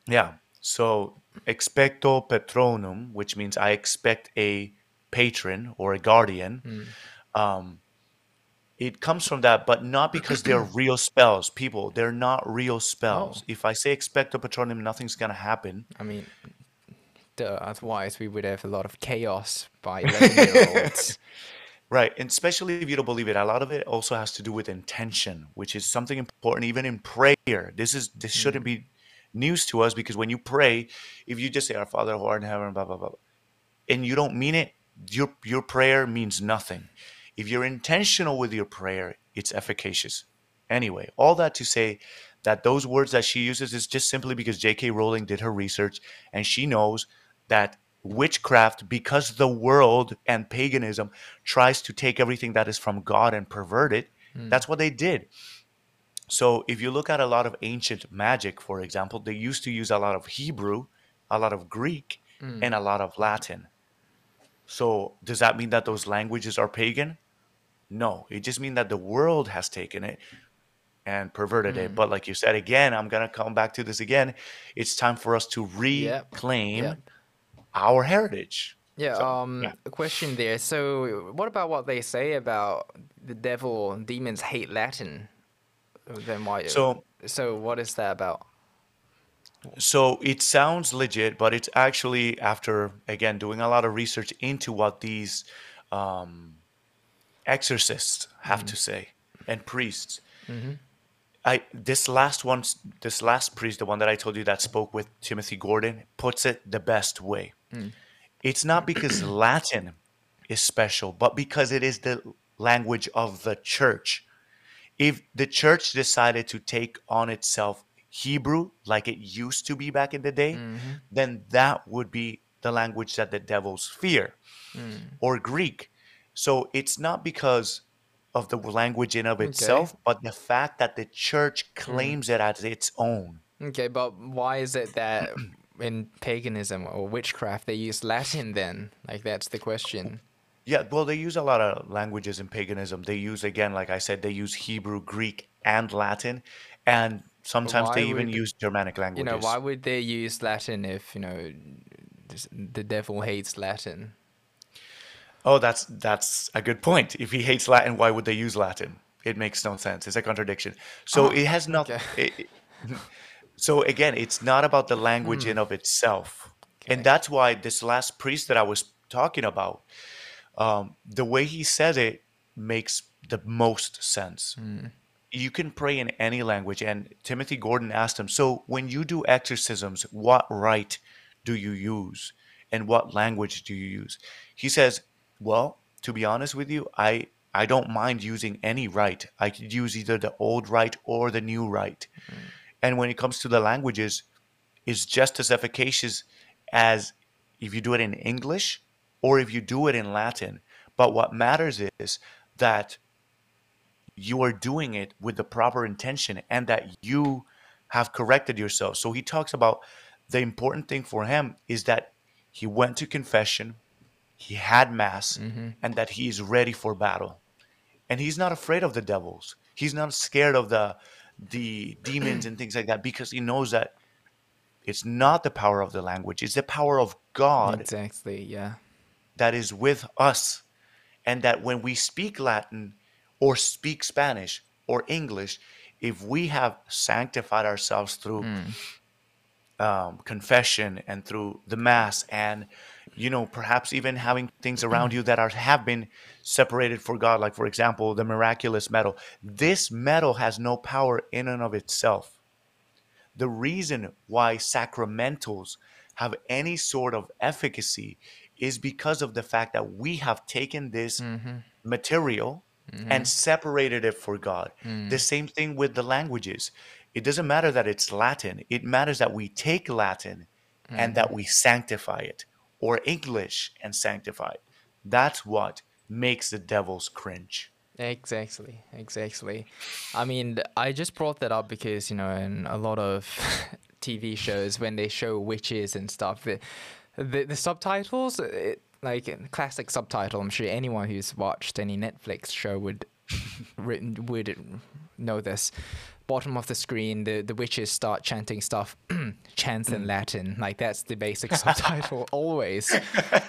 Yeah. So expecto patronum, which means I expect a patron or a guardian. Mm. Um, it comes from that, but not because they're real spells. People, they're not real Oh, spells. If I say expecto patronum, nothing's gonna happen. I mean, Duh, otherwise, we would have a lot of chaos by 11 year olds. Right. And especially if you don't believe it, a lot of it also has to do with intention, which is something important even in prayer. This is this shouldn't Mm. be news to us because when you pray, if you just say our Father who art in heaven, blah blah blah, and you don't mean it, your your prayer means nothing. If you're intentional with your prayer, it's efficacious. Anyway, all that to say that those words that she uses is just simply because J.K. Rowling did her research and she knows that witchcraft, because the world and paganism tries to take everything that is from God and pervert it, Mm. that's what they did. So if you look at a lot of ancient magic, for example, they used to use a lot of Hebrew, a lot of Greek, Mm. and a lot of Latin. So does that mean that those languages are pagan? No, it just means that the world has taken it and perverted it. Mm. But like you said again, I'm gonna come back to this again. It's time for us to Yep. reclaim Yep. Our heritage. Yeah, So um, yeah. a question there. So, what about what they say about the devil and demons hate Latin? Then why? So so what is that about? so it sounds legit, but it's actually after again doing a lot of research into what these um, exorcists have Mm. to say and priests. hmm I this last one, this last priest, the one that I told you that spoke with Timothy Gordon, puts it the best way. Mm. It's not because Latin is special, but because it is the language of the church. If the church decided to take on itself Hebrew like it used to be back in the day, hmm then that would be the language that the devils fear, Mm. or Greek. So it's not because of the language in of Okay. itself, but the fact that the church Mm. claims it as its own. Okay, but why is it that in paganism or witchcraft they use Latin then? Like that's the question. Yeah, well, they use a lot of languages in paganism. They use, again, like I said, they use Hebrew, Greek, and Latin, and sometimes Why they even would use Germanic languages. you know why would they use Latin if you know the devil hates Latin? Oh, that's that's a good point. If he hates Latin, why would they use Latin? It makes no sense. It's a contradiction. So Oh, it has not. okay. So again, it's not about the language Hmm. in of itself, and that's why this last priest that I was talking about, um, the way he said it makes the most sense. Mm. You can pray in any language, and Timothy Gordon asked him, "So when you do exorcisms, what rite do you use, and what language do you use?" He says, "Well, to be honest with you, I I don't mind using any rite. I could use either the old rite or the new rite. And when it comes to the languages, it's just as efficacious as if you do it in English or if you do it in Latin. But what matters is that you are doing it with the proper intention and that you have corrected yourself. So he talks about the important thing for him is that he went to confession, he had mass, hmm and that he is ready for battle. And he's not afraid of the devils. He's not scared of the the demons and things like that because he knows that it's not the power of the language, it's the power of God Exactly. Yeah. that is with us. And that when we speak Latin or speak Spanish or English, if we have sanctified ourselves through Mm. um, confession and through the mass and you know perhaps even having things around you that are have been separated for god like for example the miraculous medal. This medal has no power in and of itself. The reason why sacramentals have any sort of efficacy is because of the fact that we have taken this hmm material and separated it for God. Mm. The same thing with the languages. It doesn't matter that it's Latin, it matters that we take Latin and that we sanctify it, or English and sanctified. That's what makes the devils cringe. Exactly, exactly. I mean, I just brought that up because you know, in a lot of TV shows, when they show witches and stuff, the the, the subtitles, it, like classic subtitle. I'm sure anyone who's watched any Netflix show would written would know this. Bottom of the screen, the the witches start chanting stuff, chants in Latin. Like that's the basic subtitle always.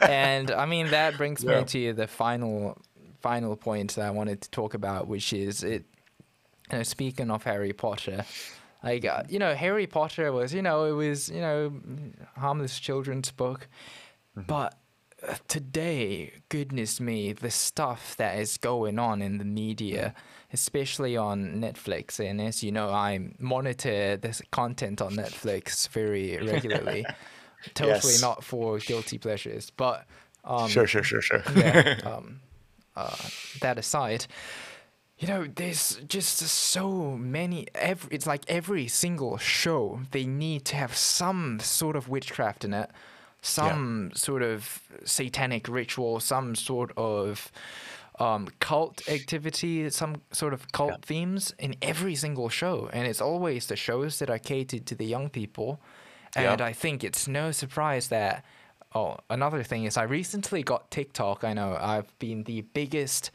And I mean that brings Yeah. me to the final final point that I wanted to talk about, which is it. You know, speaking of Harry Potter, Like uh, you know, Harry Potter was you know it was you know harmless children's book, but uh, today, goodness me, the stuff that is going on in the media, especially on Netflix, and as you know, I monitor this content on Netflix very regularly. totally Yes. not for guilty pleasures, but um, Sure, sure, sure, sure. yeah, um, uh, that aside, you know, there's just so many. Every it's like every single show they need to have some sort of witchcraft in it, some sort of satanic ritual, some sort of um, cult activity, some sort of cult Yeah. themes in every single show, and it's always the shows that are catered to the young people. And Yeah. I think it's no surprise that. Oh, another thing is I recently got TikTok. I know I've been the biggest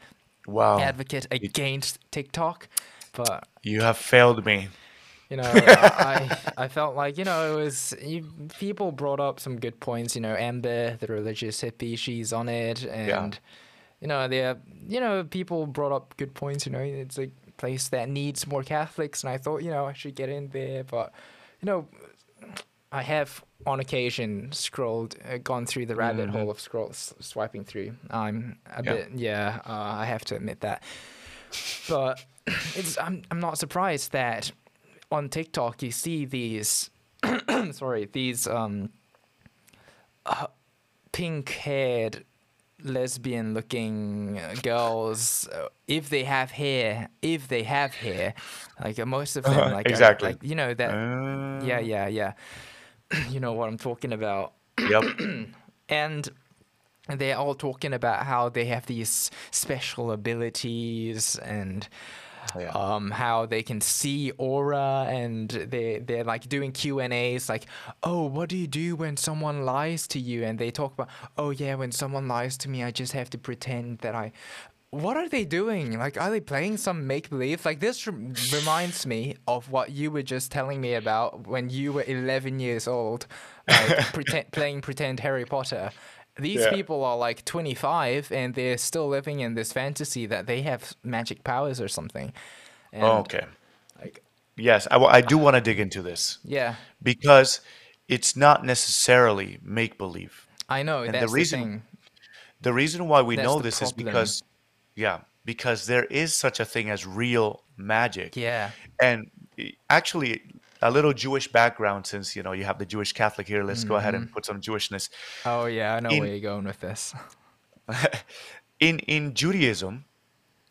Wow. advocate against TikTok, but You have failed me. You know, I I felt like you know it was you, people brought up some good points. You know, Amber, the religious hippie, she's on it, and you know, there you know people brought up good points. You know, it's a place that needs more Catholics, and I thought you know I should get in there, but you know, I have on occasion scrolled, uh, gone through the rabbit hole of scroll s- swiping through. I'm a Yeah. bit yeah, uh, I have to admit that, but it's I'm I'm not surprised that on TikTok you see these sorry these um uh, pink haired lesbian looking girls uh, if they have hair if they have hair like uh, most of them Uh-huh, like exactly. like you know that Uh, yeah yeah yeah you know what I'm talking about Yep. and they're all talking about how they have these special abilities and Yeah. um, how they can see aura and they they're like doing Q and A's like oh what do you do when someone lies to you? And they talk about oh yeah when someone lies to me I just have to pretend that I what are they doing? Like are they playing some make believe like this rem- reminds me of what you were just telling me about when you were 11 years old like pretend, playing pretend Harry Potter these Yeah. people are like 25 and they're still living in this fantasy that they have magic powers or something. And, Oh, okay. Like, Yes, I, I do want to dig into this yeah, because it's not necessarily make believe. I know. the that's the, reason- thing. The reason why we That's know the this is because, yeah, because there is such a thing as real magic. Yeah. And eh, actually, a little Jewish background since you know you have the Jewish Catholic here. Let's go ahead and Mm-hmm. put some Jewishness. Oh, yeah. I know In- where you're going with this. in in Judaism,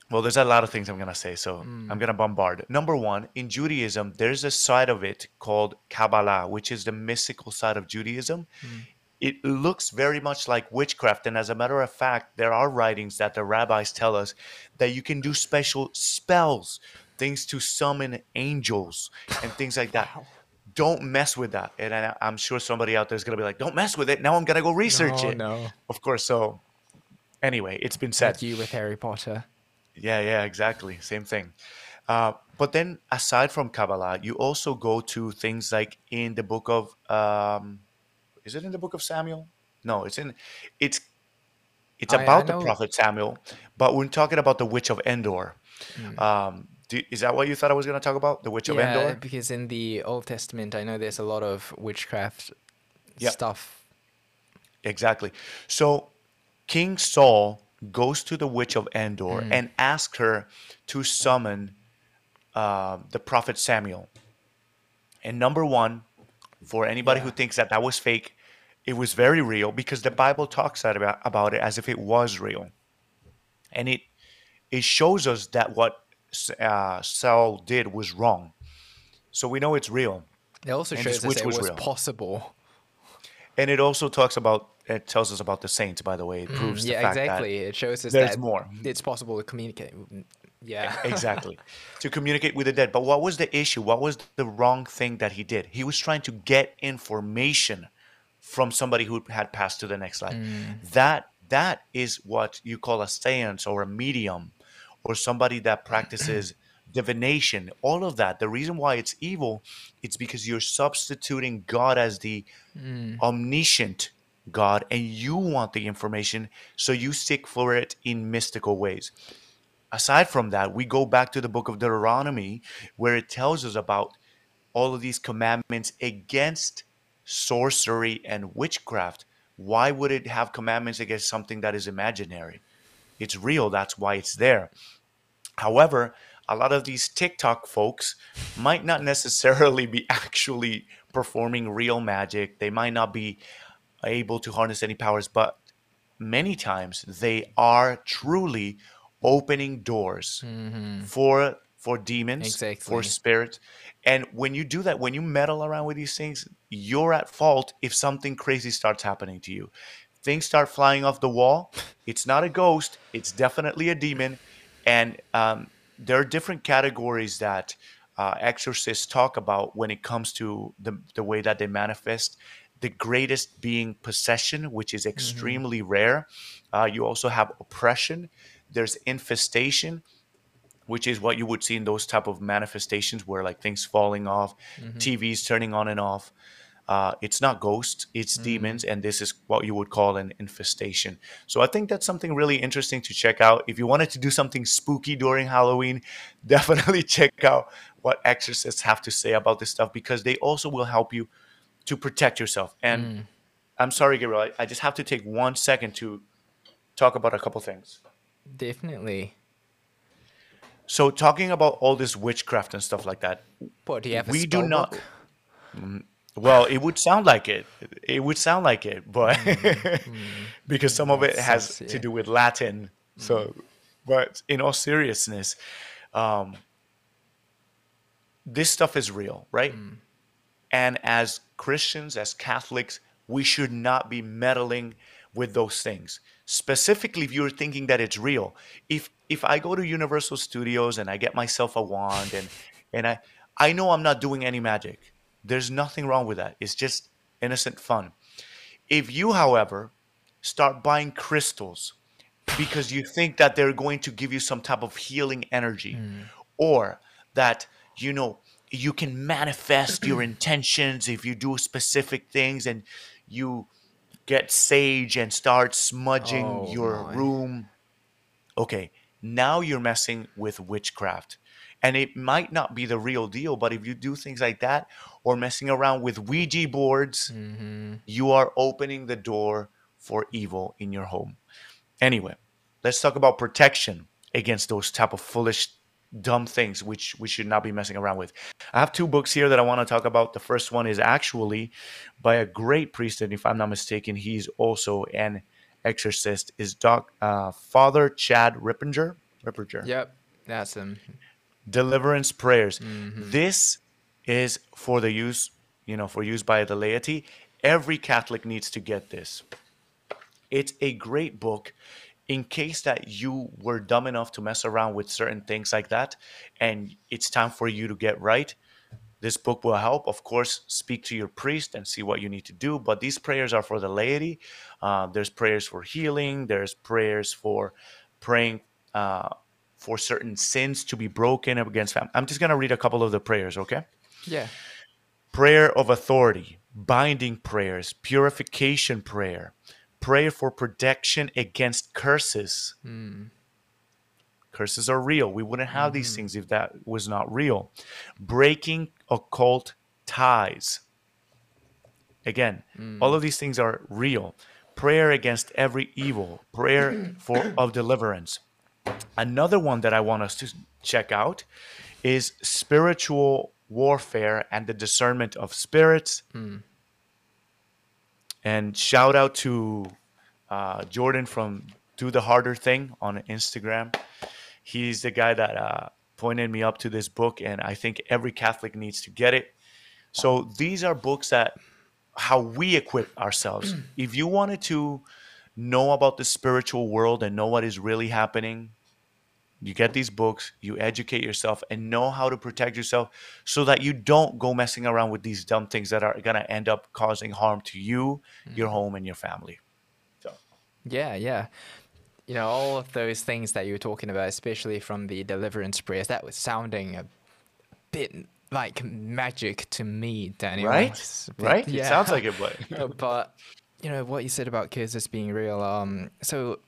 well, there's a lot of things I'm gonna say, so I'm gonna bombard. Number one, in Judaism, there's a side of it called Kabbalah, which is the mystical side of Judaism. It looks very much like witchcraft, and as a matter of fact, there are writings that the rabbis tell us that you can do special spells, things to summon angels and things like that. Don't mess with that. And I, I'm sure somebody out there is gonna be like, "Don't mess with it." Now I'm gonna go research no, it. no. Of course. So anyway, it's been said. Like you with Harry Potter. Yeah, yeah, exactly. Same thing. Uh, but then, aside from Kabbalah, you also go to things like in the book of, um, is it in the book of Samuel? No, it's in, it's, it's I- I about the prophet Samuel. But we're talking about the witch of Endor. Um, do, is that what you thought I was going to talk about? The witch of yeah, Endor? because in the Old Testament, I know there's a lot of witchcraft Yep. stuff. Exactly. So King Saul goes to the witch of Endor and asks her to summon uh, the prophet Samuel. And number one, for anybody who thinks that that was fake, it was very real because the Bible talks about, about it as if it was real. And it it shows us that what uh, Saul did was wrong. So we know it's real. It also And shows us it was was possible. And it also talks about it tells us about the saints, by the way. It proves the Mm, yeah, exactly. It shows us there's that more. it's possible to communicate. Yeah. exactly to communicate with the dead. But what was the issue? What was the wrong thing that he did? He was trying to get information from somebody who had passed to the next life. That that is what you call a seance or a medium or somebody that practices divination all of that. The reason why it's evil it's because you're substituting god as the mm. omniscient god and you want the information so you seek for it in mystical ways. Aside from that we go back to the book of deuteronomy where it tells us about all of these commandments against sorcery and witchcraft, why would it have commandments against something that is imaginary? It's real, that's why it's there. However, a lot of these TikTok folks might not necessarily be actually performing real magic. They might not be able to harness any powers, but many times they are truly opening doors mm-hmm. for for demons, for spirits. And when you do that, when you meddle around with these things, you're at fault if something crazy starts happening to you. Things start flying off the wall. It's not a ghost, it's definitely a demon. And um, there are different categories that uh, exorcists talk about when it comes to the, the way that they manifest. The greatest being possession, which is extremely rare. Uh, you also have oppression. There's infestation, which is what you would see in those type of manifestations where like things falling off, TVs turning on and off. Uh, it's not ghosts, it's mm. demons, and this is what you would call an infestation. So I think that's something really interesting to check out. If you wanted to do something spooky during Halloween, definitely check out what exorcists have to say about this stuff because they also will help you to protect yourself. And mm. I'm sorry, Gabriel, I, I just have to take one second to talk about a couple things. Definitely. So talking about all this witchcraft and stuff like that, do you have? A we do not. book? Well, it would sound like it. It would sound like it, but mm. because some of it Makes has sense, to do with Latin. Mm. So, but in all seriousness, um, this stuff is real, right? And as Christians, as Catholics, we should not be meddling with those things. Specifically, if you're thinking that it's real. If if I go to Universal Studios and I get myself a wand and and I I know I'm not doing any magic. There's nothing wrong with that. It's just innocent fun. If you, however, start buying crystals because you think that they're going to give you some type of healing energy mm. or that you know you can manifest your intentions if you do specific things and you get sage and start smudging Oh your my. room okay now you're messing with witchcraft and it might not be the real deal but if you do things like that or messing around with ouija boards Mm-hmm. you are opening the door for evil in your home Anyway, let's talk about protection against those type of foolish, dumb things which we should not be messing around with. I have two books here that I want to talk about. The first one is actually by a great priest, and if I'm not mistaken, he's also an exorcist. Is Doc uh, Father Chad Ripperger? Ripperger. Yep, that's him. Deliverance prayers. Mm-hmm. This is for the use, you know, for use by the laity. Every Catholic needs to get this. It's a great book in case that you were dumb enough to mess around with certain things like that and it's time for you to get right. This book will help. Of course, speak to your priest and see what you need to do. But these prayers are for the laity. Uh, there's prayers for healing. There's prayers for praying uh, for certain sins to be broken against family. I'm just gonna read a couple of the prayers, okay? Yeah. prayer of authority, binding prayers, purification prayer, prayer for protection against curses. Hmm. Curses are real. We wouldn't have these mm-hmm. things if that was not real. Breaking occult ties. Again, hmm. all of these things are real. Prayer against every evil, prayer for of deliverance. Another one that I want us to check out is spiritual warfare and the discernment of spirits. And shout out to uh, Jordan from Do the Harder Thing on Instagram. He's the guy that uh, pointed me up to this book, and I think every Catholic needs to get it. So these are books that how we equip ourselves. if you wanted to know about the spiritual world and know what is really happening, you get these books, you educate yourself, and know how to protect yourself so that you don't go messing around with these dumb things that are going to end up causing harm to you, your home, and your family. So, Yeah, yeah. You know, all of those things that you were talking about, especially from the deliverance prayers, that was sounding a bit like magic to me, Daniel. right? It's a bit- Right? It yeah. sounds like it, but but you know what you said about curses being real. Um, so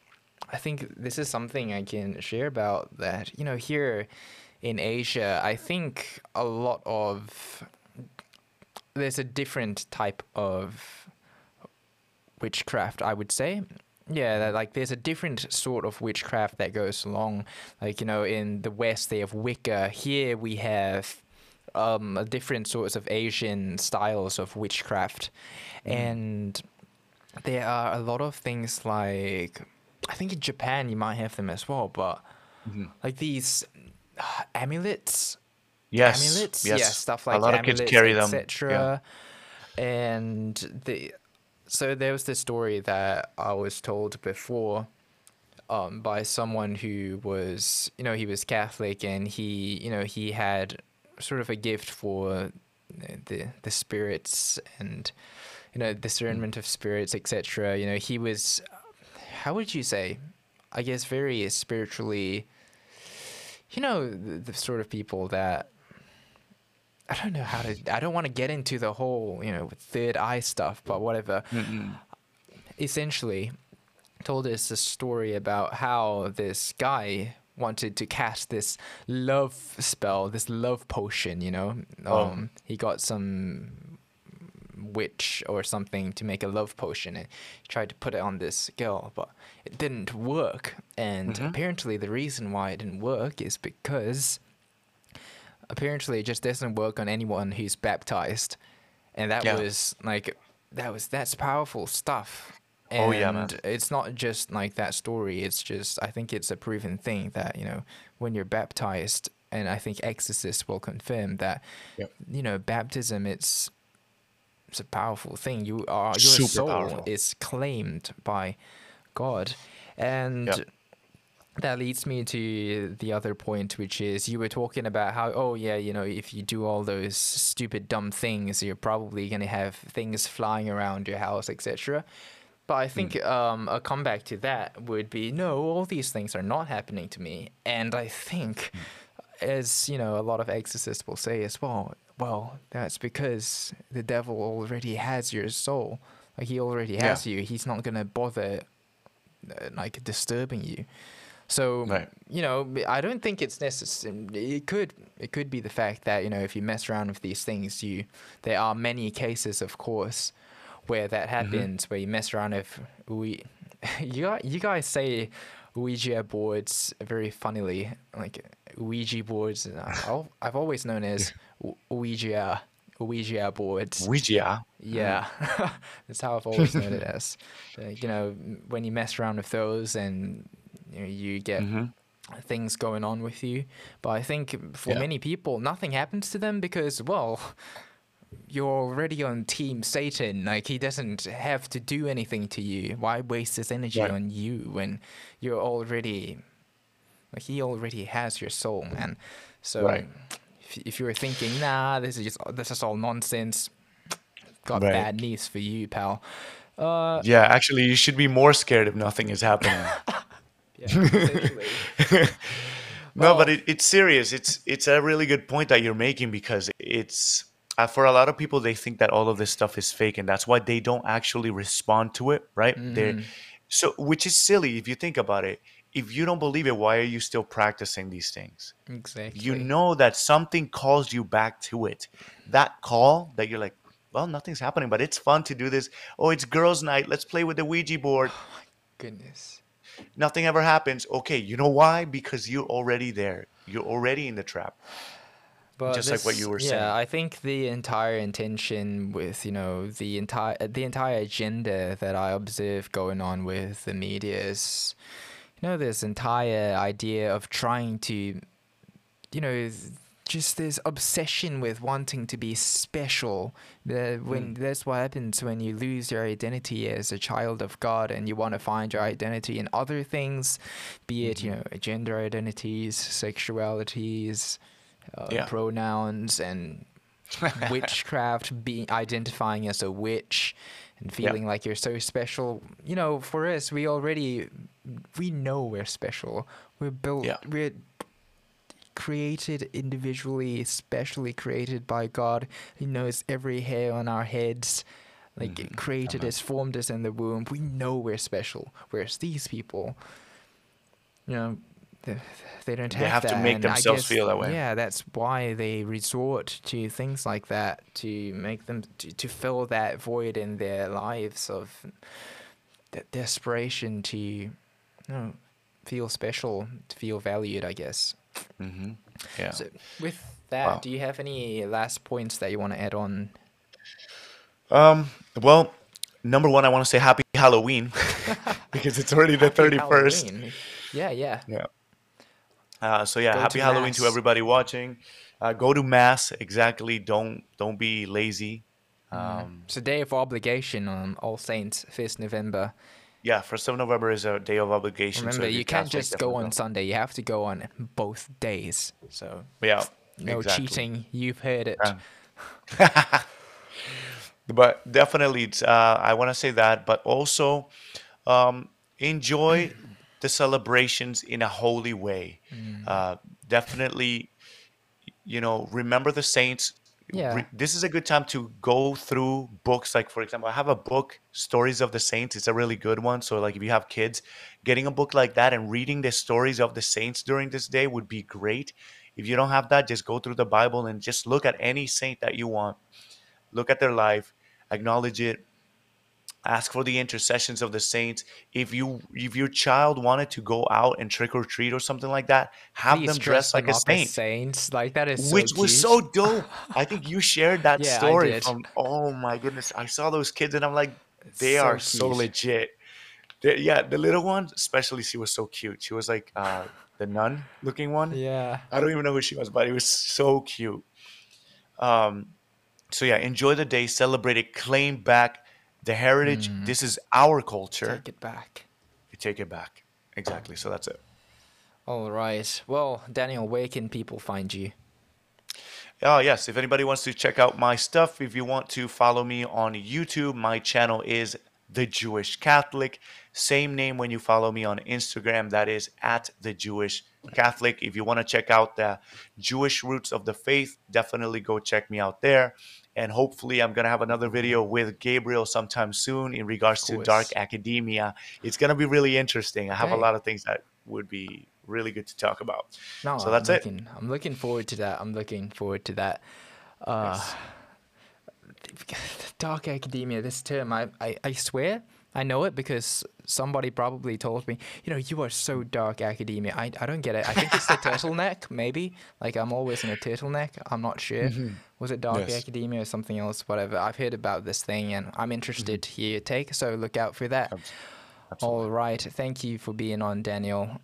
I think this is something I can share about that. You know, here in Asia, I think a lot of there's a different type of witchcraft, I would say. Yeah, like there's a different sort of witchcraft that goes along. Like you know, in the West they have Wicca. Here we have um, different sorts of Asian styles of witchcraft, and there are a lot of things like I think in Japan you might have them as well, but like these uh, amulets Yes. amulets, Yes. yeah, stuff like that. a lot of amulets, kids carry them. etc. And the so there was this story that I was told before um, by someone who was, you know, he was Catholic and he, you know, he had sort of a gift for the the spirits and you know discernment of spirits, etc. You know, he was, how would you say, I guess, very spiritually. You know, the, the sort of people that I don't know how to. I don't want to get into the whole, you know, third eye stuff, but whatever. Essentially, told us a story about how this guy wanted to cast this love spell, this love potion. You know, Oh. um, he got some witch or something to make a love potion and tried to put it on this girl but it didn't work and mm-hmm. apparently the reason why it didn't work is because apparently it just doesn't work on anyone who's baptized and that Yeah. was like that was that's powerful stuff and Oh, yeah, man. it's not just like that story it's just i think it's a proven thing that you know when you're baptized and i think exorcists will confirm that Yep. you know baptism it's it's a powerful thing you are your Super soul powerful. is claimed by god and Yep. that leads me to the other point, which is you were talking about how, oh, yeah, you know, if you do all those stupid, dumb things, you're probably going to have things flying around your house, etc. But I think um, a comeback to that would be no, all these things are not happening to me. And I think, as you know, a lot of exorcists will say as well, well, that's because the devil already has your soul. Like he already has you. He's not going to bother uh, like disturbing you. So Right. you know, I don't think it's necessary. It could it could be the fact that you know if you mess around with these things, you there are many cases, of course, where that happens, where you mess around with we. You you guys say Ouija boards very funnily, like Ouija boards. I've always known as Ouija Ouija boards. Ouija. Yeah, that's how I've always known it as. Uh, you know, when you mess around with those and you, know, you get things going on with you. But I think for Yeah. many people, nothing happens to them because, well, you're already on Team Satan. Like, he doesn't have to do anything to you. Why waste his energy Right. on you when you're already. Like, he already has your soul, man. So. Right. If, if you were thinking, nah, this is just this is all nonsense, got Right. bad news for you, pal. Uh, Yeah, actually, you should be more scared if nothing is happening. yeah. No, but it, it's serious. It's it's a really good point that you're making because it's uh, for a lot of people they think that all of this stuff is fake, and that's why they don't actually respond to it, right? They're so which is silly if you think about it. If you don't believe it, why are you still practicing these things? exactly. You know that something calls you back to it. That call that you're like, well, nothing's happening, but it's fun to do this. Oh, it's girls' night. Let's play with the Ouija board. Oh, my goodness. Nothing ever happens. Okay, you know why? Because you're already there. You're already in the trap. But Just like what you were yeah, saying. Yeah, I think the entire intention with you know the entire the entire agenda that I observe going on with the media is, know, this entire idea of trying to, you know, just this obsession with wanting to be special. The when that's what happens when you lose your identity as a child of God and you want to find your identity in other things, be it you know gender identities, sexualities uh, Yeah. pronouns and witchcraft, being identifying as a witch and feeling like you're so special. You know, for us, we already we know we're special. We're built. Yeah. We're created individually, specially created by God. He knows every hair on our heads. Like Mm-hmm. created us, formed us in the womb. We know we're special. Whereas these people, you know, they, don't They have, have to make and themselves guess, feel that way. Yeah, that's why they resort to things like that to make them to, to fill that void in their lives of that desperation to you know, feel special, to feel valued. I guess. hmm Yeah. So with that, Wow. do you have any last points that you want to add on? Um. Well, number one, I want to say Happy Halloween because it's already the thirty first. Yeah, yeah. Yeah. Uh, so yeah, Go happy Halloween to everybody watching. Uh, go to mass. Exactly. Don't don't be lazy. Um, It's a day of obligation on All Saints, first November. yeah, first of November is a day of obligation. Remember, if you're can't Catholic, just go on Sunday. You have to go on both days. So Yeah. no exactly. cheating. You've heard it. Yeah. but definitely uh, i want to say that but also um, enjoy the celebrations in a holy way. Mm. uh, definitely you know remember the saints. Yeah. Re- this is a good time to go through books. Like for example i have a book stories of the saints. It's a really good one. So like if you have kids getting a book like that and reading the stories of the saints during this day would be great. If you don't have that just go through the bible and just look at any saint that you want. Look at their life acknowledge it ask for the intercessions of the saints. If you if your child wanted to go out and trick or treat or something like that have Please them dress like them a saint. saints. Like that is so which was so dope. I think you shared that Yeah, I story did. from oh my goodness i saw those kids and i'm like they so are so legit. They- yeah the little one especially she was so cute. She was like uh the nun looking one. Yeah. I don't even know who she was, but it was so cute. Um, so yeah, enjoy the day, celebrate it, claim back the heritage. Mm-hmm. This is our culture. Take it back. You take it back. Exactly. So that's it. All right. Well, Daniel, where can people find you? Oh yes, if anybody wants to check out my stuff, if you want to follow me on YouTube, my channel is the Jewish Catholic. Same name when you follow me on Instagram. That is at the Jewish Catholic. If you want to check out the Jewish roots of the faith, definitely go check me out there. And hopefully, I'm gonna have another video with Gabriel sometime soon in regards to dark academia. It's gonna be really interesting. I have a lot of things that would be really good to talk about. No, So that's I'm it. looking, I'm looking forward to that. I'm looking forward to that. Uh, dark academia. This term, I, I, I swear, I know it because somebody probably told me. You know, you are so dark academia. I, I don't get it. I think it's the turtleneck, maybe. Like I'm always in a turtleneck. I'm not sure. Was it dark Mm-hmm. Yes. academia or something else? Whatever. I've heard about this thing and I'm interested to hear your take. So look out for that. Absolutely. All right. Thank you for being on, Daniel.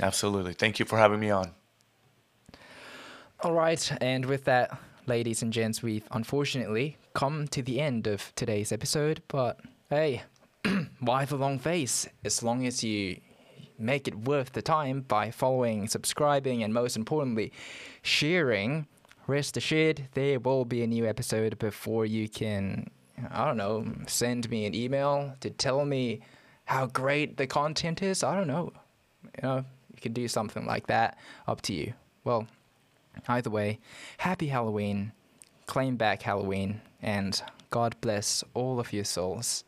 Absolutely. Thank you for having me on. All right, and with that, ladies and gents, we've unfortunately come to the end of today's episode. But hey, why the long face? As long as you make it worth the time by following, subscribing, and most importantly, sharing, rest assured there will be a new episode before you can, I don't know, send me an email to tell me how great the content is. I don't know. You know, you can do something like that. Up to you. Well, Either way, happy Halloween, claim back Halloween, and God bless all of your souls.